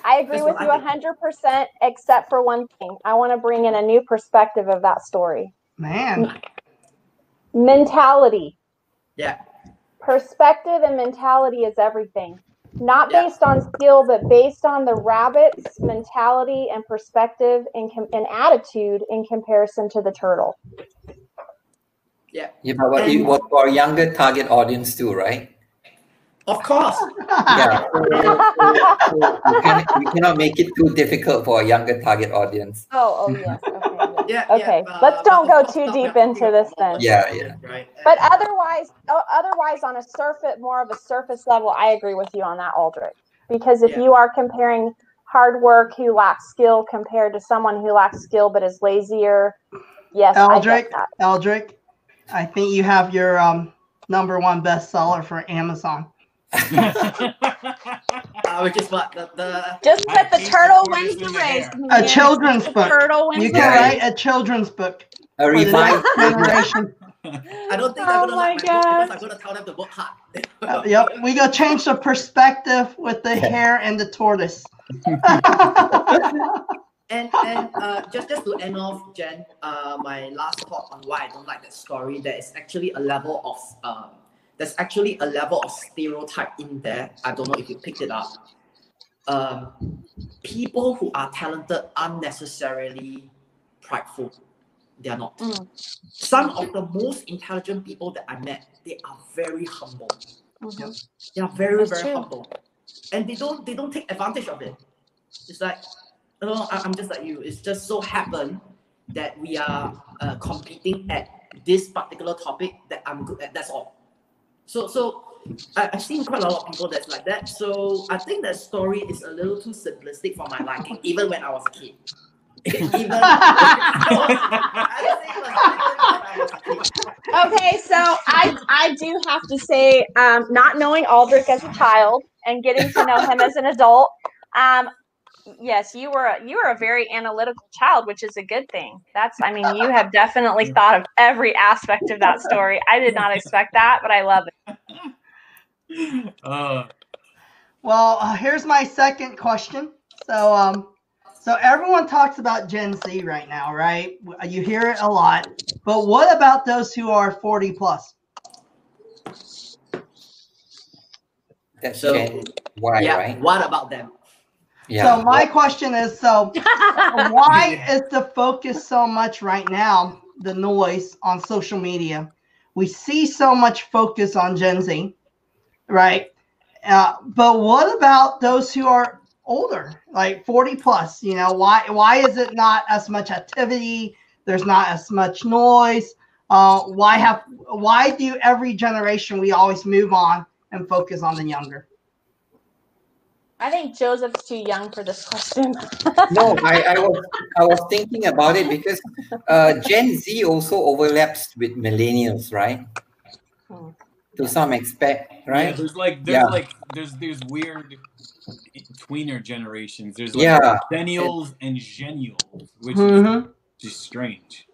I agree That's with you hundred percent, except for one thing. I want to bring in a new perspective of that story. Man. Oh mentality. Yeah perspective and mentality is everything not based on skill but based on the rabbit's mentality and perspective and, com- and attitude in comparison to the turtle yeah yeah but what you, what for younger target audience too right of course. <laughs> yeah. So, so, so can, we cannot make it too difficult for a younger target audience. Oh, oh yes. Okay. <laughs> Yeah. okay. Yeah, Let's don't go too deep into this then. Yeah, yeah. Right. But otherwise, otherwise, on a surface, more of a surface level, I agree with you on that, Aldrich. Because if yeah. you are comparing hard work who lacks skill compared to someone who lacks skill but is lazier, yes, Aldrich, Aldrich, I think you have your um, number one bestseller for Amazon. Uh, which is what the, the just put the turtle wins the race. A children's book. Turtle wins you can write a children's book. A revised generation. I don't think oh I'm gonna like my book because I'm gonna tell them to book hard. uh, yep, we go change the perspective with the hare and the tortoise. <laughs> and and uh, just just to end off, Jen, uh, my last thought on why I don't like that story. There is actually a level of um, there's actually a level of stereotype in there. I don't know if you picked it up. Um, people who are talented aren't necessarily prideful. They are not. Mm. Some of the most intelligent people that I met, they are very humble. Mm-hmm. They are very, That's very true. humble. And they don't they don't take advantage of it. It's like, you know, I'm just like you. It's just so happen that we are uh, competing at this particular topic that I'm good at. That's all. So so I, have seen quite a lot of people that's like that. So I think that story is a little too simplistic for my liking, even when I was a kid. <laughs> even <laughs> okay, so I I do have to say, um, not knowing Aldrich as a child and getting to know him as an adult, um, yes, you were a, you were a very analytical child, which is a good thing. That's I mean, you have <laughs> definitely thought of every aspect of that story. I did not expect that, but I love it. <laughs> Uh. Well, uh, here's my second question. So, um, so everyone talks about Gen Z right now, right? You hear it a lot. But what about those who are 40 plus? That's so, Gen Y, yeah, right? What about them? Yeah. So my question is, so <laughs> why is the focus so much right now, the noise on social media? We see so much focus on Gen Z, right? Uh, but what about those who are older, like 40 plus? You know, why why is it not as much activity? There's not as much noise. Uh, why have why do every generation we always move on and focus on the younger? I think Joseph's too young for this question. no, I, I was I was thinking about it because uh, Gen Z also overlaps with millennials, right? To some aspect, right? Yeah, there's like there's Yeah. like there's there's weird tweener generations. There's like Yeah. millennials and genials, which Mhm. is just strange.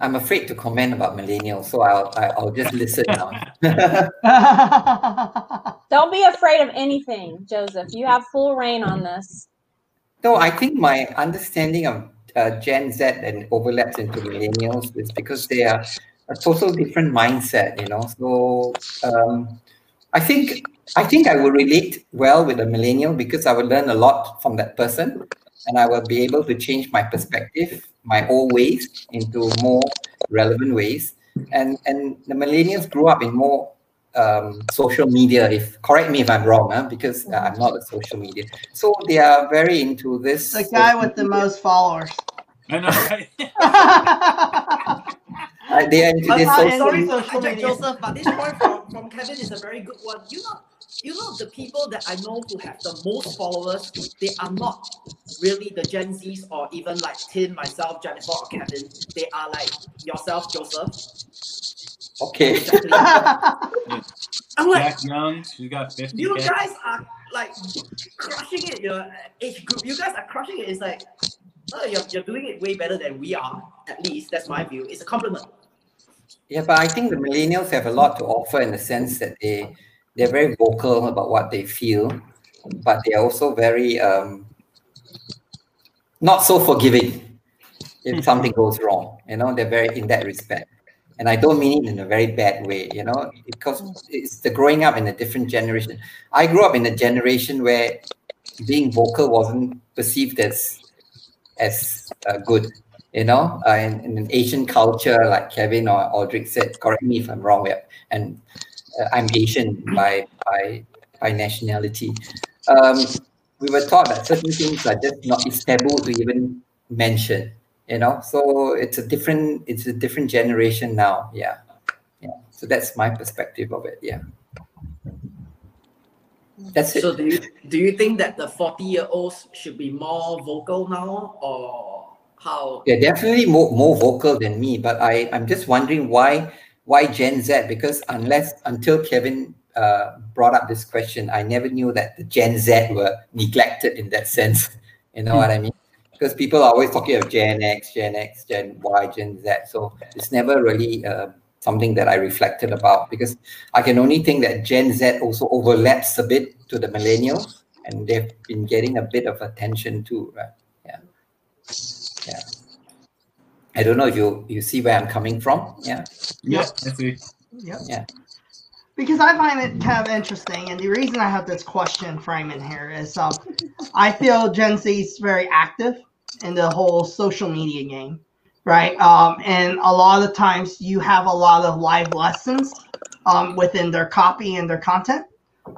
I'm afraid to comment about millennials, so I'll I- I'll just listen now. <laughs> Don't be afraid of anything, Joseph. You have full reign on this. No, I think my understanding of uh, Gen Z and overlaps into millennials is because they are a total different mindset, you know. So um, I think I think I will relate well with a millennial because I will learn a lot from that person, and I will be able to change my perspective, my old ways into more relevant ways. And and the millennials grew up in more um, social media. If correct me if I'm wrong, huh? because uh, I'm not a social media. So they are very into this. the guy with the most followers. I know, right? <laughs> Uh, they are into I'm this not sorry, social sorry social media. Joseph, but this point from, from Kevin is a very good one. You know, you know the people that I know who have the most followers, they are not really the Gen Zs or even like Tim, myself, Jennifer, or Kevin. They are like yourself, Joseph. Okay. Exactly. <laughs> I'm like, Jack Young, she's got 50. you guys are like crushing it. Your age group, you guys are crushing it. It's like, oh, you're, you're doing it way better than we are. At least that's my view. It's a compliment. Yeah, but I think the millennials have a lot to offer in the sense that they they're very vocal about what they feel, but they're also very um, not so forgiving if something goes wrong. You know, they're very in that respect. And I don't mean it in a very bad way, you know, because it's the growing up in a different generation. I grew up in a generation where being vocal wasn't perceived as as uh, good you know, uh, in, in an Asian culture, like Kevin or Aldrich said, correct me if I'm wrong, and I'm Asian by by by nationality. Um, we were taught that certain things are just not it's taboo to even mention, you know. So it's a different it's a different generation now. Yeah, yeah. So that's my perspective of it. Yeah, that's it. So do you do you think that the forty year olds should be more vocal now, or how? They're definitely more, more vocal than me, but I, I'm just wondering why why Gen Z? Because unless until Kevin uh, brought up this question, I never knew that the Gen Z were neglected in that sense. <laughs> You know what I mean? Because people are always talking of Gen X, Gen X, Gen Y, Gen Z. So it's never really uh, something that I reflected about because I can only think that Gen Z also overlaps a bit to the millennials and they've been getting a bit of attention too, right? Yeah. Yeah. I don't know if you you see where I'm coming from. Yeah. Yeah, I see. Yep. Yeah. Because I find it kind of interesting, and the reason I have this question frame in here is um, I feel Gen Z is very active in the whole social media game, right? Um, and a lot of times you have a lot of live lessons um, within their copy and their content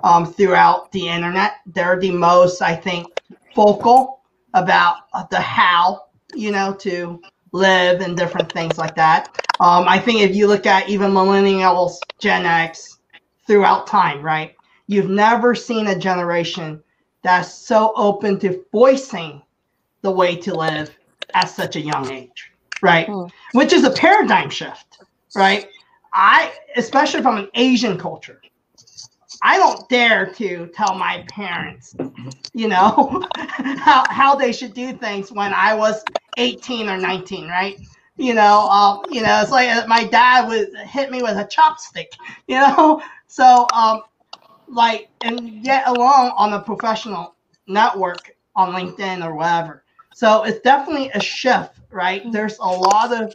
um, throughout the internet. They're the most, I think, vocal about the how, you know, to live and different things like that. Um, I think if you look at even millennials, Gen X, throughout time, right? You've never seen a generation that's so open to voicing the way to live at such a young age, right? Mm. Which is a paradigm shift, right? I, especially from an Asian culture, I don't dare to tell my parents, you know, <laughs> how, how they should do things when I was 18 or 19, right? You know, um, you know, it's like uh, my dad would hit me with a chopstick, <laughs> you know. So, um, like, and get along on a professional network on LinkedIn or whatever. So it's definitely a shift, right? There's a lot of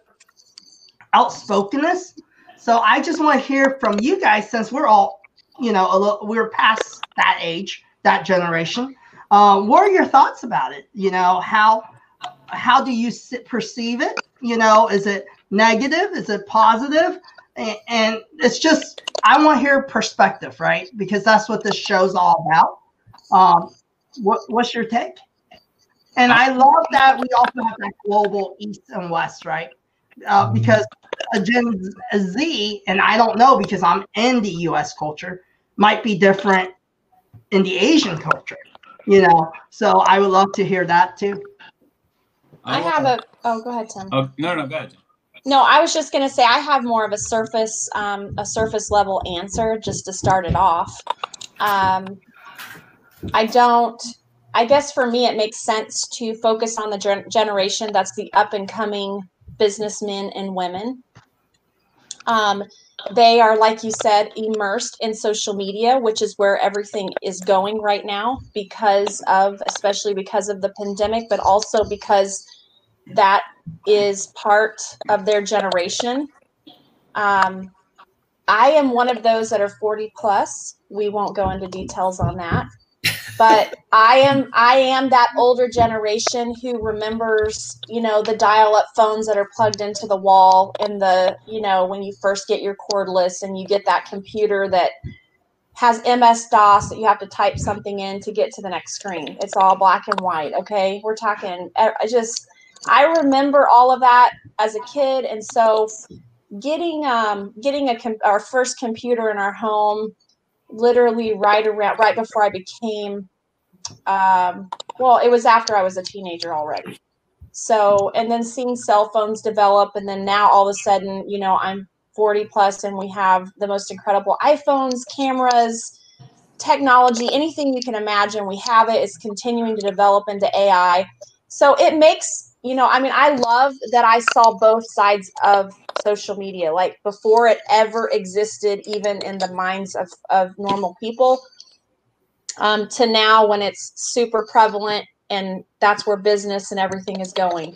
outspokenness. So I just want to hear from you guys since we're all, you know, a little, we're past that age, that generation. Um, what are your thoughts about it? You know, how how do you sit, perceive it? You know, is it negative? Is it positive? And, and it's just I want to hear perspective, right? Because that's what this show's all about. Um, what what's your take? And I love that we also have that global east and west, right? Uh, because a Gen Z, and I don't know because I'm in the U.S. culture, might be different in the Asian culture, you know. So I would love to hear that too. I have a. Oh, go ahead, Tim. Oh no, no, go ahead. No, I was just going to say I have more of a surface, um, a surface level answer just to start it off. Um, I don't. I guess for me, it makes sense to focus on the gen- generation that's the up and coming businessmen and women. Um, they are, like you said, immersed in social media, which is where everything is going right now because of, especially because of the pandemic, but also because that is part of their generation. Um, I am one of those that are 40 plus. We won't go into details on that but I am I am that older generation who remembers, you know, the dial-up phones that are plugged into the wall and the, you know, when you first get your cordless and you get that computer that has MS DOS that you have to type something in to get to the next screen. It's all black and white, okay? We're talking I just I remember all of that as a kid and so getting um getting a our first computer in our home literally right around right before I became um, well, it was after I was a teenager already. So, and then seeing cell phones develop, and then now all of a sudden, you know, I'm 40 plus and we have the most incredible iPhones, cameras, technology, anything you can imagine. We have it. It's continuing to develop into AI. So it makes, you know, I mean, I love that I saw both sides of social media. Like before it ever existed, even in the minds of, of normal people, um, to now when it's super prevalent and that's where business and everything is going.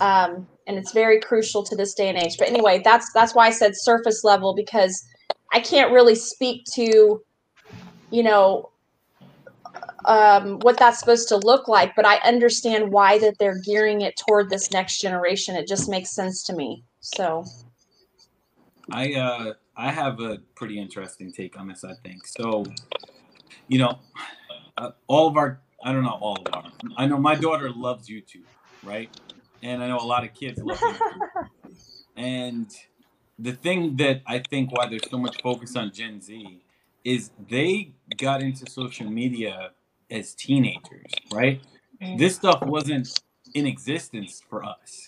Um, and it's very crucial to this day and age. But anyway, that's that's why I said surface level because I can't really speak to, you know, um, what that's supposed to look like, but I understand why that they're gearing it toward this next generation. It just makes sense to me. So, I uh, I have a pretty interesting take on this. I think so. You know, uh, all of our I don't know all of our. I know my daughter loves YouTube, right? And I know a lot of kids love YouTube. <laughs> and the thing that I think why there's so much focus on Gen Z is they got into social media as teenagers, right? Mm. This stuff wasn't in existence for us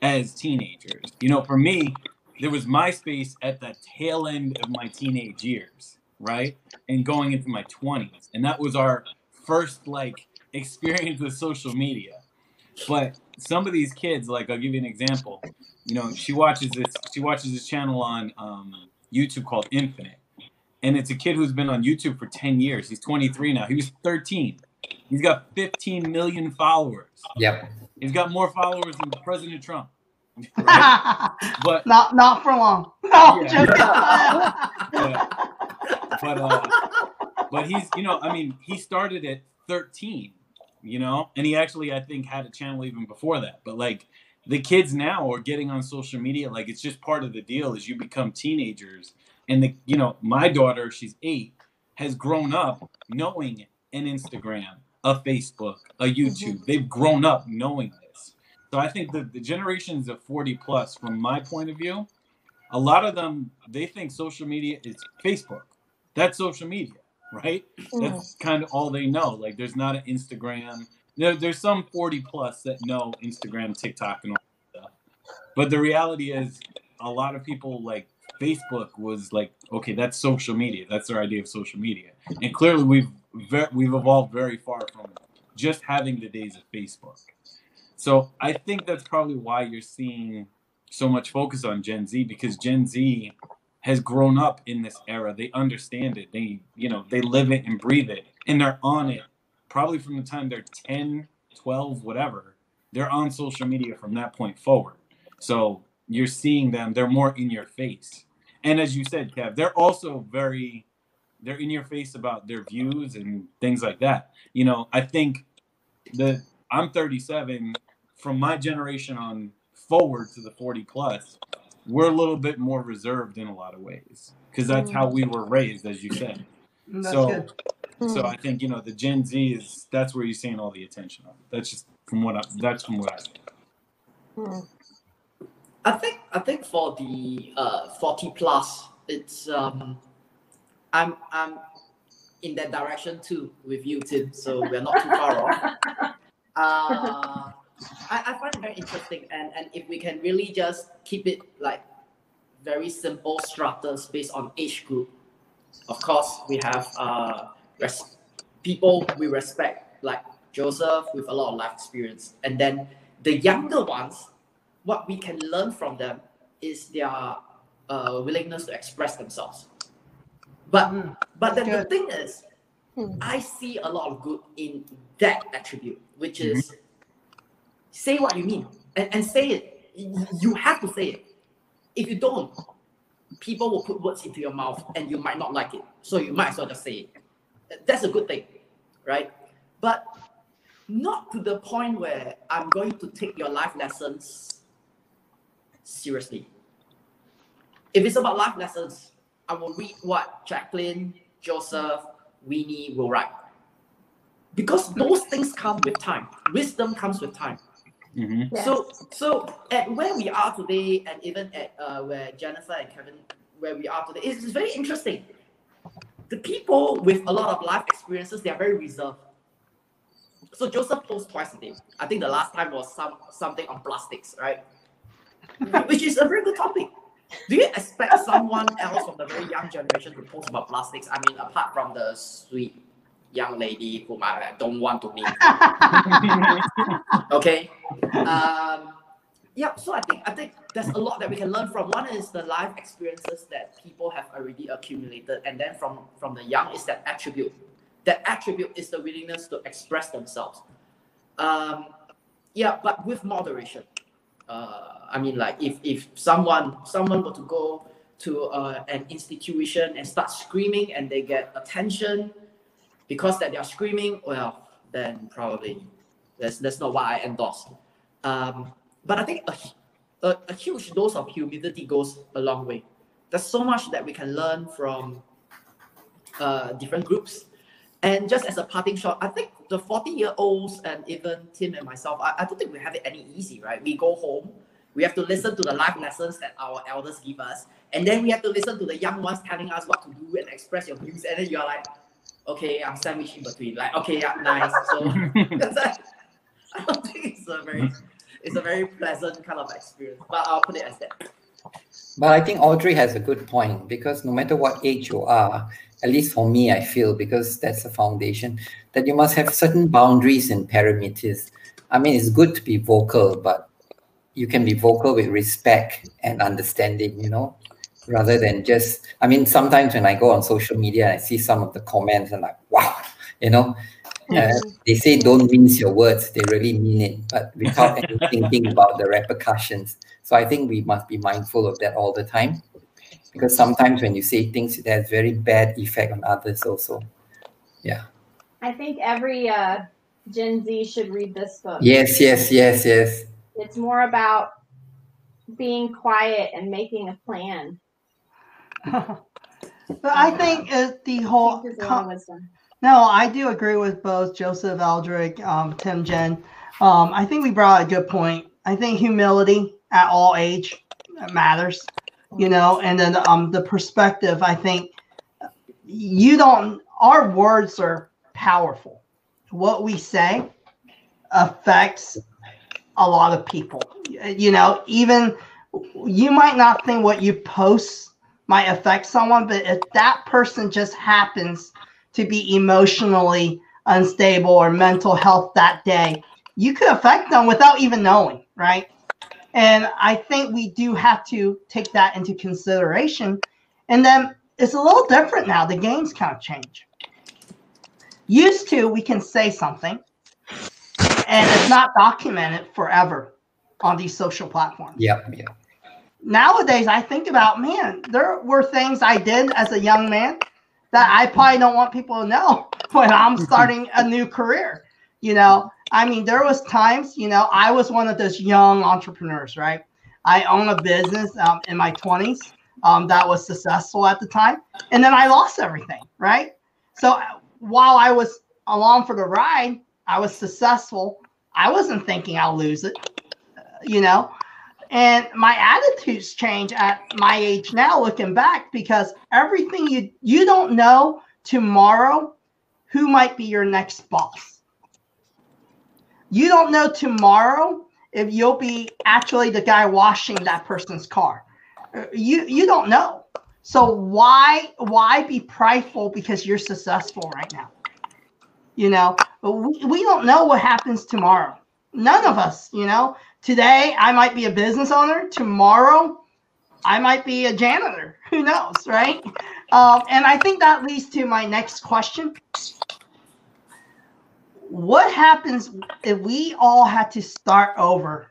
as teenagers. You know, for me, there was MySpace at the tail end of my teenage years, right? And going into my 20s. And that was our first like <laughs> experience with social media. But some of these kids, like I'll give you an example. You know, she watches this she watches this channel on um, YouTube called Infinite. And it's a kid who's been on YouTube for 10 years. He's 23 now. He was 13. He's got 15 million followers. Yep. He's got more followers than President Trump. Right? <laughs> but not not for long. <laughs> No, yeah. <laughs> but but, uh, but he's you know I mean he started at 13, you know, and he actually I think had a channel even before that. But like the kids now are getting on social media like it's just part of the deal as you become teenagers and the you know my daughter she's eight has grown up knowing an instagram a facebook a mm-hmm. youtube mm-hmm. they've grown up knowing this so i think the, the generations of 40 plus from my point of view a lot of them they think social media is facebook that's social media right mm. that's kind of all they know like there's not an instagram there, there's some 40 plus that know instagram tiktok and all that stuff but the reality is a lot of people like Facebook was like, okay, that's social media. That's their idea of social media. And clearly, we've we've evolved very far from just having the days of Facebook. So I think that's probably why you're seeing so much focus on Gen Z because Gen Z has grown up in this era. They understand it. They, you know, they live it and breathe it and they're on it probably from the time they're 10, 12, whatever. They're on social media from that point forward. So you're seeing them, they're more in your face and as you said, Kev, they're also very they're in your face about their views and things like that. You know, I think that I'm 37 from my generation on forward to the 40 plus, we're a little bit more reserved in a lot of ways because that's how we were raised, as you said. Mm, that's so, good. so I think you know the Gen Z is that's where you're seeing all the attention on. That's just from what I, that's from what I. I think I think for the uh, forty plus, it's um, I'm I'm in that direction too with you, Tim. So we're not too far off. <laughs> Uh, I, I find it very interesting, and and if we can really just keep it like very simple structures based on age group. Of course, we have uh res- people we respect like Joseph with a lot of life experience, and then the younger ones, what we can learn from them is their uh, willingness to express themselves. But mm, but then good. the thing is, mm. I see a lot of good in that attribute, which mm-hmm. is say what you mean and, and say it. You have to say it. If you don't, people will put words into your mouth and you might not like it. So you might as well just say it. That's a good thing, right? But not to the point where I'm going to take your life lessons seriously. If it's about life lessons, I will read what Jacqueline, Joseph, Winnie will write. Because those things come with time. Wisdom comes with time. Mm-hmm. Yes. So, so at where we are today, and even at uh, where Jennifer and Kevin, where we are today, it's very interesting. The people with a lot of life experiences, they are very reserved. So Joseph posts twice a day. I think the last time was some something on plastics, right? <laughs> Which is a very good topic. Do you expect someone else from the very young generation to post about plastics? I mean, apart from the sweet young lady whom I don't want to meet. <laughs> okay. Um, yeah, so I think I think there's a lot that we can learn from. One is the life experiences that people have already accumulated, and then from from the young is that attribute. That attribute is the willingness to express themselves. Um, yeah, but with moderation. Uh, I mean, like if if someone someone were to go to uh, an institution and start screaming and they get attention because that they are screaming, well, then probably that's that's not what I endorse. Um, but I think a, a, a huge dose of humility goes a long way. There's so much that we can learn from uh, different groups. And just as a parting shot, I think the 40 year olds and even Tim and myself, I, I don't think we have it any easy, right? We go home, we have to listen to the life lessons that our elders give us, and then we have to listen to the young ones telling us what to do and express your views. And then you're like, okay, I'm sandwiched in between. Like, okay, yeah, nice. So <laughs> I don't think it's a very it's a very pleasant kind of experience. But I'll put it as that. But I think Aldrich has a good point because no matter what age you are, at least for me, I feel because that's the foundation that you must have certain boundaries and parameters. I mean, it's good to be vocal, but you can be vocal with respect and understanding, you know, rather than just, I mean, sometimes when I go on social media and I see some of the comments and like, wow, you know, uh, they say don't mince your words, they really mean it, but without any thinking about the repercussions. So I think we must be mindful of that all the time because sometimes when you say things, it has very bad effect on others also. Yeah. I think every uh, Gen Z should read this book. Yes, yes, yes, yes. It's more about being quiet and making a plan. <laughs> but I think uh, the whole. Com- no, I do agree with both Joseph aldrich um, Tim Jen. Um, I think we brought a good point. I think humility at all age matters, you know, and then um, the perspective. I think you don't. Our words are powerful. What we say affects a lot of people. You know, even you might not think what you post might affect someone, but if that person just happens to be emotionally unstable or mental health that day, you could affect them without even knowing, right? And I think we do have to take that into consideration. And then it's a little different now. The games kind of change. Used to, we can say something and it's not documented forever on these social platforms. Yeah, yeah. Nowadays, I think about, man, there were things I did as a young man that I probably don't want people to know <laughs> when I'm starting a new career. You know, I mean, there was times, you know, I was one of those young entrepreneurs, right? I own a business um, in my 20s um, that was successful at the time, and then I lost everything, right? So while I was along for the ride, I was successful. I wasn't thinking I'll lose it, you know. And my attitudes change at my age now, looking back, because everything you you don't know tomorrow who might be your next boss. You don't know tomorrow if you'll be actually the guy washing that person's car. Uh, you you don't know. So why why be prideful because you're successful right now? You know, we, we don't know what happens tomorrow. None of us, you know. Today I might be a business owner. Tomorrow I might be a janitor. <laughs> Who knows, right? Um, and I think that leads to my next question. What happens if we all had to start over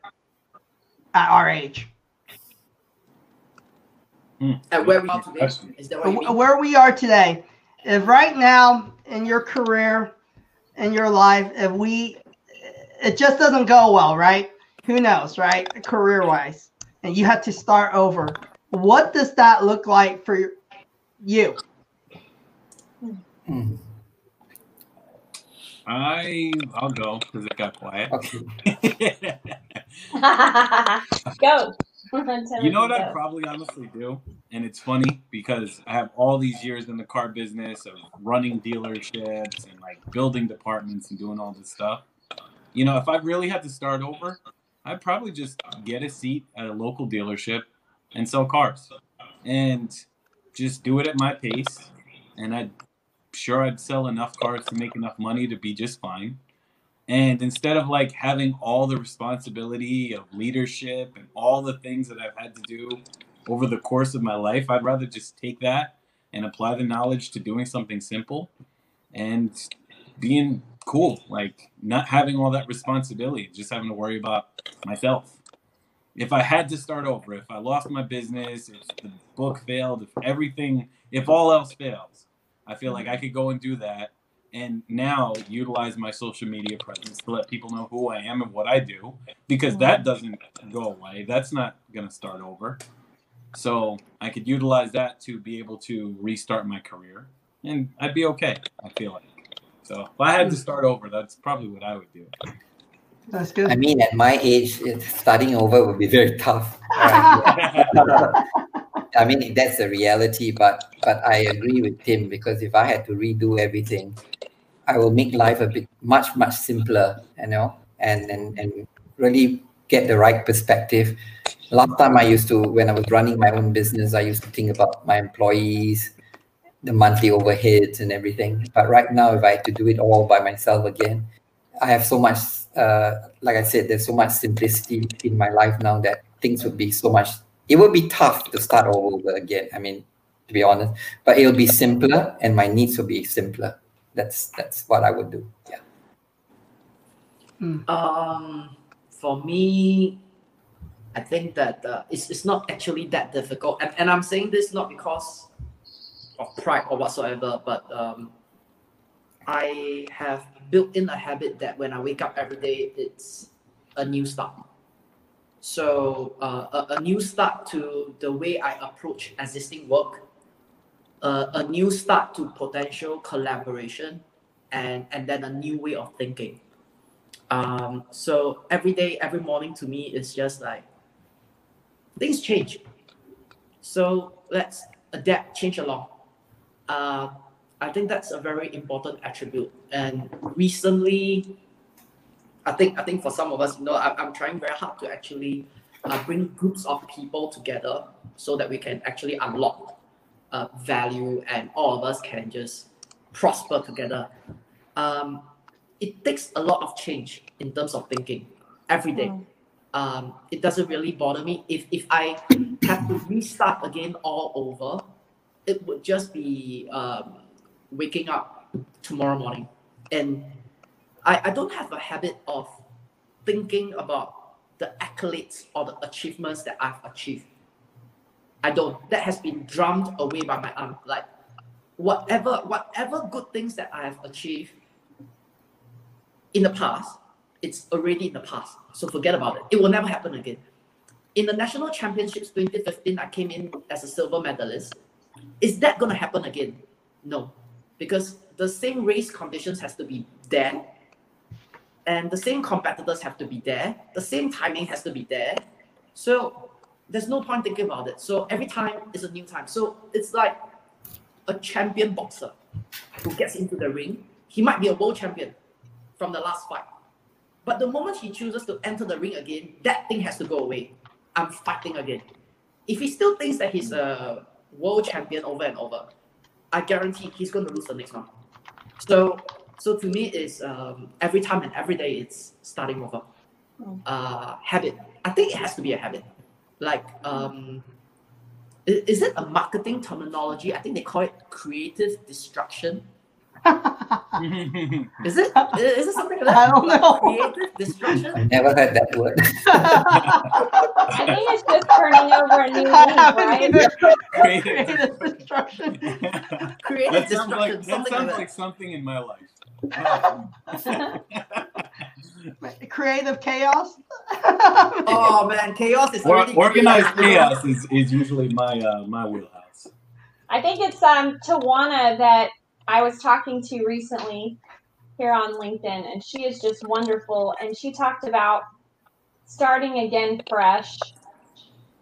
at our age? At where we are today? Is that what you mean? Where we are today. If right now in your career, in your life, if we, it just doesn't go well, right? Who knows, right? Career wise, and you have to start over. What does that look like for you? Hmm. I I'll go because it got quiet. <laughs> <laughs> Go. <laughs> you know what I'd probably honestly do? And it's funny because I have all these years in the car business of running dealerships and like building departments and doing all this stuff. You know, if I really had to start over, I'd probably just get a seat at a local dealership and sell cars and just do it at my pace. And I'd sure I'd sell enough cars to make enough money to be just fine. And instead of like having all the responsibility of leadership and all the things that I've had to do over the course of my life, I'd rather just take that and apply the knowledge to doing something simple and being cool, like not having all that responsibility, just having to worry about myself. If I had to start over, if I lost my business, if the book failed, if everything, if all else fails, I feel like mm-hmm. I could go and do that and now utilize my social media presence to let people know who I am and what I do because that mm-hmm. doesn't go away. That's not going to start over. So I could utilize that to be able to restart my career and I'd be okay, I feel like. So if I had to mm. start over, that's probably what I would do. That's good. I mean, at my age, starting over would be very tough. <laughs> <laughs> I mean, that's the reality, but but I agree with Tim because if I had to redo everything, I will make life a bit much much simpler, you know, and and and really get the right perspective. Last time I used to, when I was running my own business, I used to think about my employees, the monthly overheads and everything. But right now, if I had to do it all by myself again, I have so much. Uh, like I said, there's so much simplicity in my life now that things would be so much. It would be tough to start all over again. I mean, to be honest, but it'll be simpler, and my needs will be simpler that's that's what I would do. Yeah. Um, for me, I think that uh, it's, it's not actually that difficult, and, and I'm saying this not because of pride or whatsoever, but um, I have built in a habit that when I wake up every day, it's a new start. So uh, a, a new start to the way I approach existing work, uh, a new start to potential collaboration and and then a new way of thinking. Um, so every day every morning to me is just like things change. So let's adapt change along. Uh, i think that's a very important attribute. And recently i think i think for some of us you know I, i'm trying very hard to actually uh, bring groups of people together so that we can actually unlock uh, value and all of us can just prosper together. Um, it takes a lot of change in terms of thinking every day. Um, it doesn't really bother me. If, if I have to restart again all over, it would just be um, waking up tomorrow morning. And I, I don't have a habit of thinking about the accolades or the achievements that I've achieved. I don't. That has been drummed away by my arm. Like whatever, whatever good things that I have achieved in the past, it's already in the past. So forget about it. It will never happen again. In the national championships 2015, I came in as a silver medalist. Is that gonna happen again? No, because the same race conditions has to be there, and the same competitors have to be there. The same timing has to be there. So there's no point thinking about it. So every time is a new time. So it's like a champion boxer who gets into the ring. He might be a world champion from the last fight. But the moment he chooses to enter the ring again, that thing has to go away. I'm fighting again. If he still thinks that he's a world champion over and over, I guarantee he's going to lose the next one. So, so to me, is um, every time and every day it's starting over. Hmm. Uh, habit. I think it has to be a habit. Like, um, is it a marketing terminology? I think they call it creative destruction <laughs> is it? Is it something that? I don't know. Creative destruction? I never heard that word. <laughs> I think it's just turning over a new leaf, right? <laughs> Creative <laughs> destruction. Creative That sounds destruction. like that something sounds like like something in my life. Creative chaos. Oh man, chaos is Or, organized chaos is, is usually my uh, my wheelhouse. I think it's um Tawana that I was talking to recently here on LinkedIn, and she is just wonderful. And she talked about starting again fresh.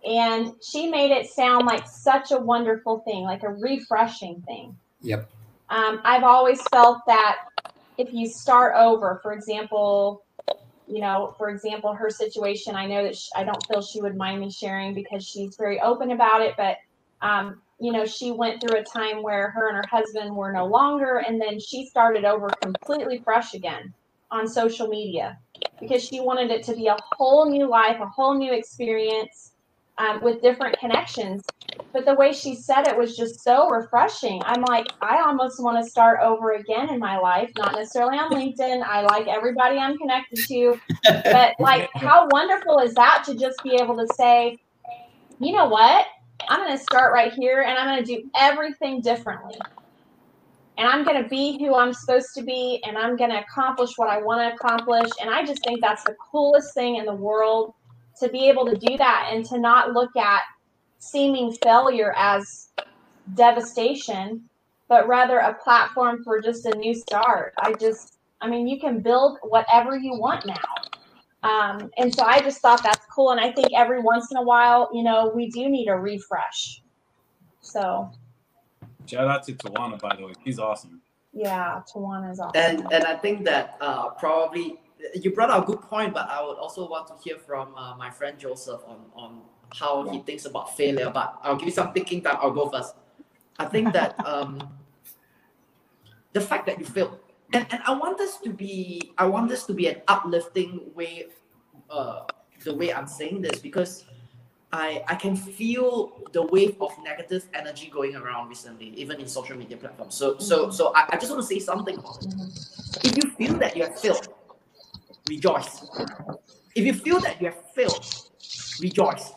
And she made it sound like such a wonderful thing, like a refreshing thing. Yep. Um, I've always felt that if you start over, for example, you know, for example, her situation, I know that she, I don't feel she would mind me sharing because she's very open about it, but um, you know, she went through a time where her and her husband were no longer, and then she started over completely fresh again on social media because she wanted it to be a whole new life, a whole new experience um, with different connections. But the way she said it was just so refreshing. I'm like, I almost want to start over again in my life, not necessarily on LinkedIn. I like everybody I'm connected to, but like, <laughs> how wonderful is that to just be able to say, you know what? I'm going to start right here and I'm going to do everything differently. And I'm going to be who I'm supposed to be and I'm going to accomplish what I want to accomplish. And I just think that's the coolest thing in the world to be able to do that and to not look at seeming failure as devastation, but rather a platform for just a new start. I just, I mean, you can build whatever you want now. Um, and so I just thought that's cool. And I think every once in a while, you know, we do need a refresh. So Shout out to Tawana, by the way. She's awesome. yeah, Tawana is awesome. And and I think that uh, probably you brought out a good point, but I would also want to hear from uh, my friend Joseph on on how he thinks about failure. But I'll give you some thinking time. I'll go first. I think that <laughs> um, the fact that you failed, and, and I want this to be, I want this to be an uplifting way, uh, the way I'm saying this because I I can feel the wave of negative energy going around recently, even in social media platforms. So so so I, I just want to say something about it. If you feel that you have failed, rejoice. If you feel that you have failed, rejoice.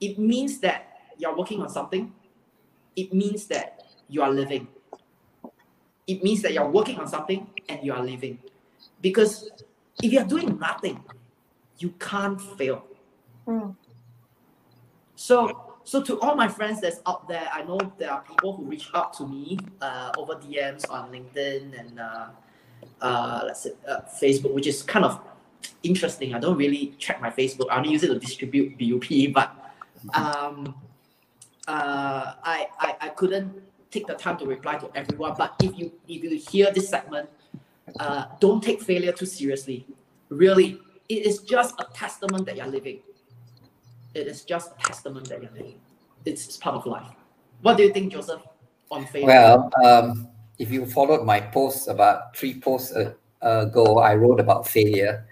It means that you're working on something. It means that you are living. It means that you're working on something and you are living. Because if you're doing nothing, you can't fail. Mm. So, so to all my friends that's out there, I know there are people who reach out to me uh, over DMs on LinkedIn and uh, uh, let's say uh, Facebook, which is kind of interesting. I don't really check my Facebook. I only use it to distribute BUP, but um, uh, I, I I couldn't take the time to reply to everyone. But if you if you hear this segment, uh, don't take failure too seriously. Really, it is just a testament that you're living it is just a testament that you're living. It's, it's part of life. What do you think, Joseph, on failure? Well, um, if you followed my posts about three posts ago, I wrote about failure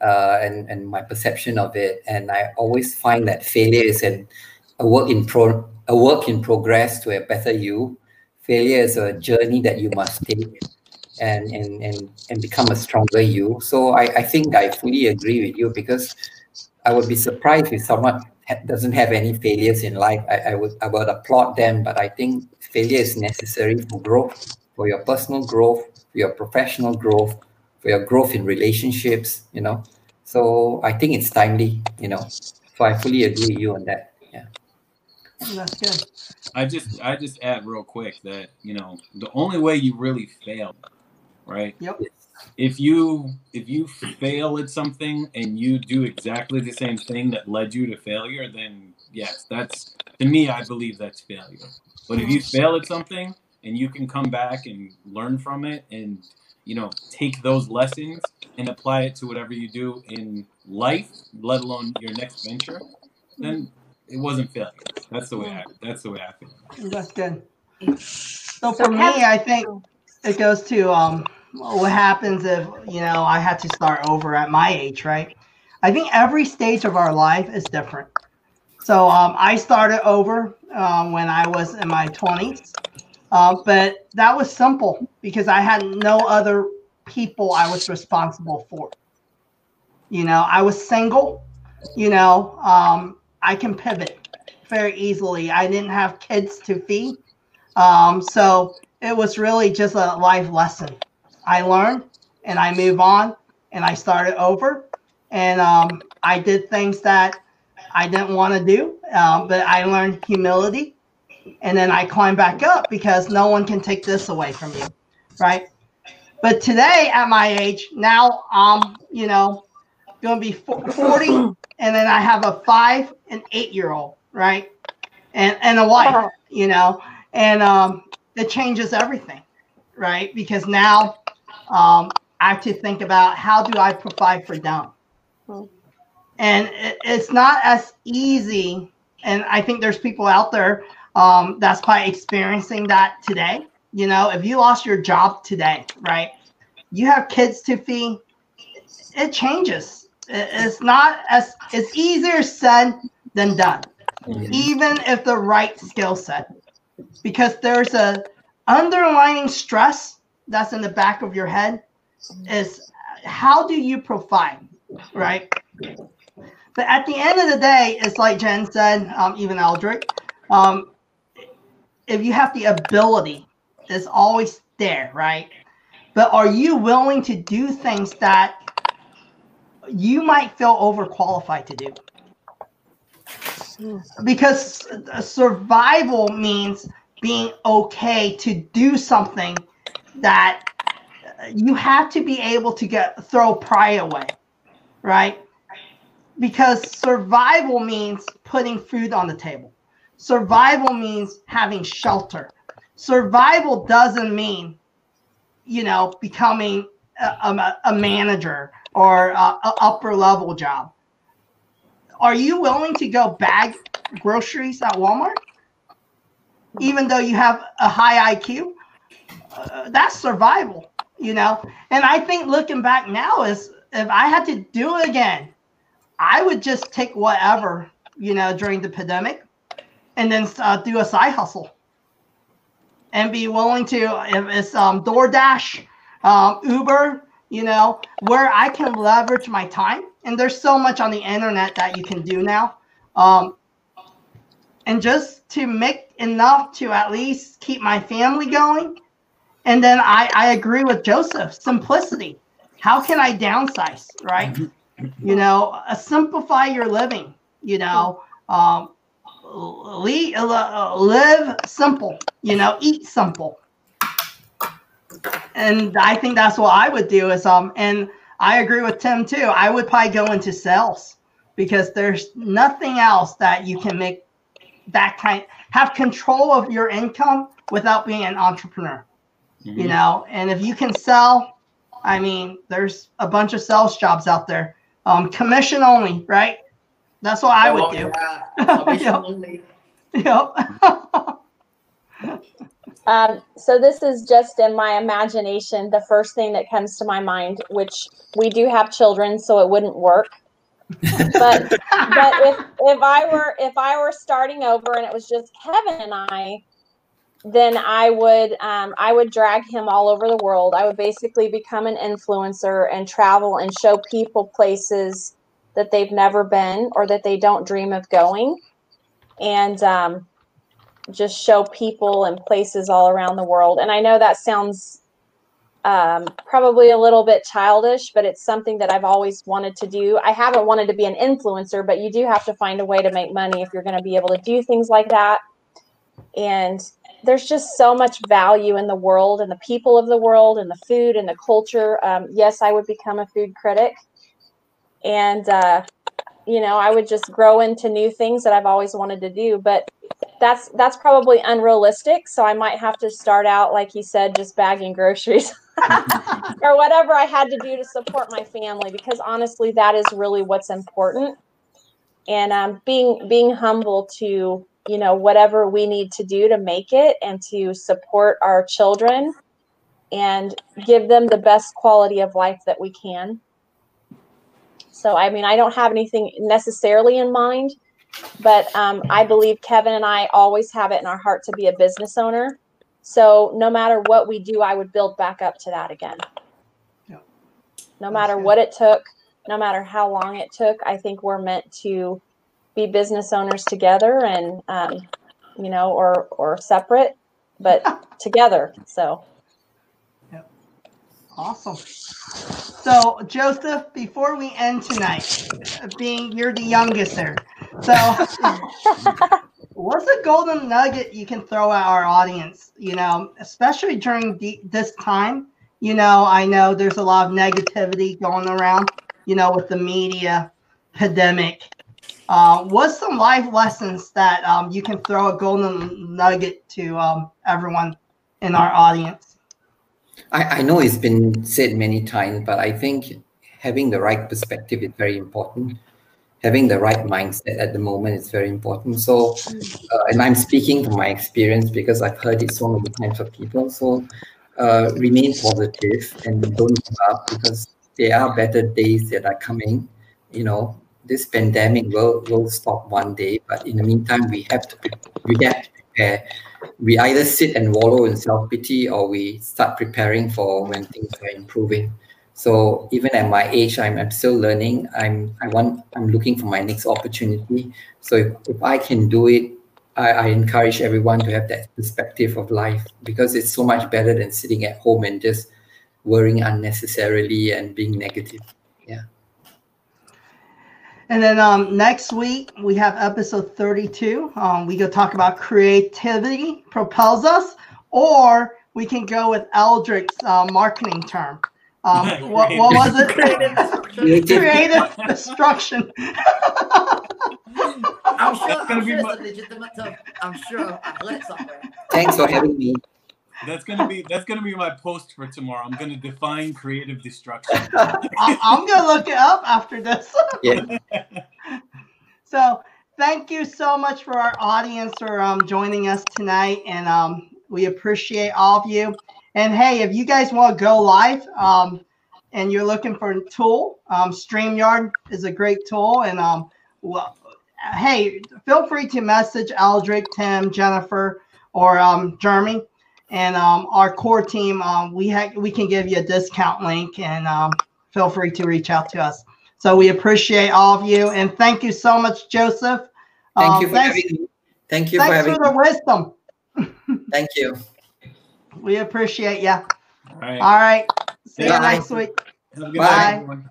uh, and and my perception of it, and I always find that failure is an a work in pro a work in progress to a better you. Failure is a journey that you must take and and and, and become a stronger you. So I, I think I fully agree with you because I would be surprised if someone ha- doesn't have any failures in life. I, I would I would applaud them, but I think failure is necessary for growth, for your personal growth, for your professional growth, for your growth in relationships. You know, so I think it's timely. You know, so I fully agree with you on that. That's good. I just I just add real quick that you know the only way you really fail, right? Yep. If you if you fail at something and you do exactly the same thing that led you to failure, then yes, that's to me I believe that's failure. But if you fail at something and you can come back and learn from it and you know take those lessons and apply it to whatever you do in life let alone your next venture then it wasn't failure. That's the way i that's the way i feel. That's good. So for me i think it goes to um what happens if you know i had to start over at my age right? I think every stage of our life is different. So um, i started over um, when i was in my 20s uh, but that was simple because I had no other people I was responsible for. You know, I was single. You know, um, I can pivot very easily. I didn't have kids to feed. Um, so it was really just a life lesson. I learned and I move on and I started over. And um, I did things that I didn't want to do, um, but I learned humility and then I climb back up because no one can take this away from you, right? But today, at my age, now I'm, you know, going to be 40, and then I have a five and eight year old, right? And, and a wife, you know, and um, it changes everything, right? Because now um, I have to think about how do I provide for them? And it, it's not as easy. And I think there's people out there um, that's probably experiencing that today. You know, if you lost your job today, right? You have kids to feed. It changes. It's not as it's easier said than done, mm-hmm. even if the right skill set, because there's a underlying stress that's in the back of your head. Is how do you provide, right? But at the end of the day, it's like Jen said, um, even Aldrich, um, if you have the ability, it's always there, right? But are you willing to do things that you might feel overqualified to do? Because survival means being okay to do something that you have to be able to get throw pride away, right? Because survival means putting food on the table. Survival means having shelter. Survival doesn't mean, you know, becoming a, a, a manager or a upper level job. Are you willing to go bag groceries at Walmart? Even though you have a high IQ? Uh, that's survival, you know? And I think looking back now is if I had to do it again, I would just take whatever, you know, during the pandemic and then uh, do a side hustle and be willing to if it's um, DoorDash, um, Uber, you know, where I can leverage my time. And there's so much on the internet that you can do now. Um, and just to make enough to at least keep my family going. And then I, I agree with Joseph, simplicity. How can I downsize, right? You know, uh, simplify your living, you know, um, uh, live simple, you know, eat simple. And I think that's what I would do is um and I agree with Tim too. I would probably go into sales because there's nothing else that you can make that kind have control of your income without being an entrepreneur. Mm-hmm. You know, and if you can sell, I mean, there's a bunch of sales jobs out there. Um, commission only, right? That's what I would do. <laughs> yep. <laughs> um, so this is just in my imagination. The first thing that comes to my mind, which we do have children, so it wouldn't work. but but if if I were if I were starting over and it was just Kevin and I, then I would um, I would drag him all over the world. I would basically become an influencer and travel and show people places that they've never been or that they don't dream of going and um, just show people and places all around the world. And i know that sounds um, probably a little bit childish but it's something that i've always wanted to do. I haven't wanted to be an influencer but you do have to find a way to make money if you're going to be able to do things like that. And there's just so much value in the world and the people of the world and the food and the culture. Um, yes i would become a food critic. And uh, you know i would just grow into new things that i've always wanted to do but that's that's probably unrealistic. So I might have to start out, like you said, just bagging groceries <laughs> or whatever I had to do to support my family. Because honestly, that is really what's important. And um, being being humble to you know whatever we need to do to make it and to support our children and give them the best quality of life that we can. So I mean, I don't have anything necessarily in mind but um, I believe Kevin and I always have it in our heart to be a business owner. So no matter what we do, I would build back up to that again. Yeah. No matter what it took, no matter how long it took, I think we're meant to be business owners together and, um, you know, or, or separate, but <laughs> together. So. Awesome. So Joseph, before we end tonight, being you're the youngest there, so, <laughs> what's a golden nugget you can throw at our audience? You know, especially during the, this time. You know, I know there's a lot of negativity going around. You know, with the media pandemic. Uh, what's some life lessons that um, you can throw a golden nugget to um, everyone in our audience? I, I know it's been said many times, but I think having the right perspective is very important having the right mindset at the moment is very important. So, uh, and I'm speaking from my experience because I've heard it so many times from people. So, uh, remain positive and don't give up because there are better days that are coming. You know, this pandemic will will stop one day, but in the meantime, we have to we have to prepare. We either sit and wallow in self pity, or we start preparing for when things are improving. So even at my age, I'm, I'm still learning. I'm I want I'm looking for my next opportunity. So if, if I can do it, I, I encourage everyone to have that perspective of life because it's so much better than sitting at home and just worrying unnecessarily and being negative. Yeah. And then um, next week we have episode 32. Um, we go talk about creativity propels us, or we can go with Aldrich's uh, marketing term. Um, <laughs> what, what was it? Creative <laughs> destruction. Creative destruction. I'm sure, I'm sure it's a legitimate term. I'm sure I've heard it somewhere. Thanks for having me. That's gonna be that's gonna be my post for tomorrow. I'm gonna define creative destruction. <laughs> I, am gonna look it up after this. yeah. <laughs> So thank you so much for our audience for um, joining us tonight, and um, we appreciate all of you. And hey, if you guys want to go live um, and you're looking for a tool, um, StreamYard is a great tool. And um, well, hey, feel free to message Aldrich, Tim, Jennifer, or um, Jeremy. And um, our core team, um, we ha- we can give you a discount link, and um, feel free to reach out to us. So we appreciate all of you, and thank you so much, Joseph. Thank you for thanks, having me. Thank you thanks for having for the wisdom. <laughs> thank you. We appreciate you. All right. All right. See Bye. you next week. Bye.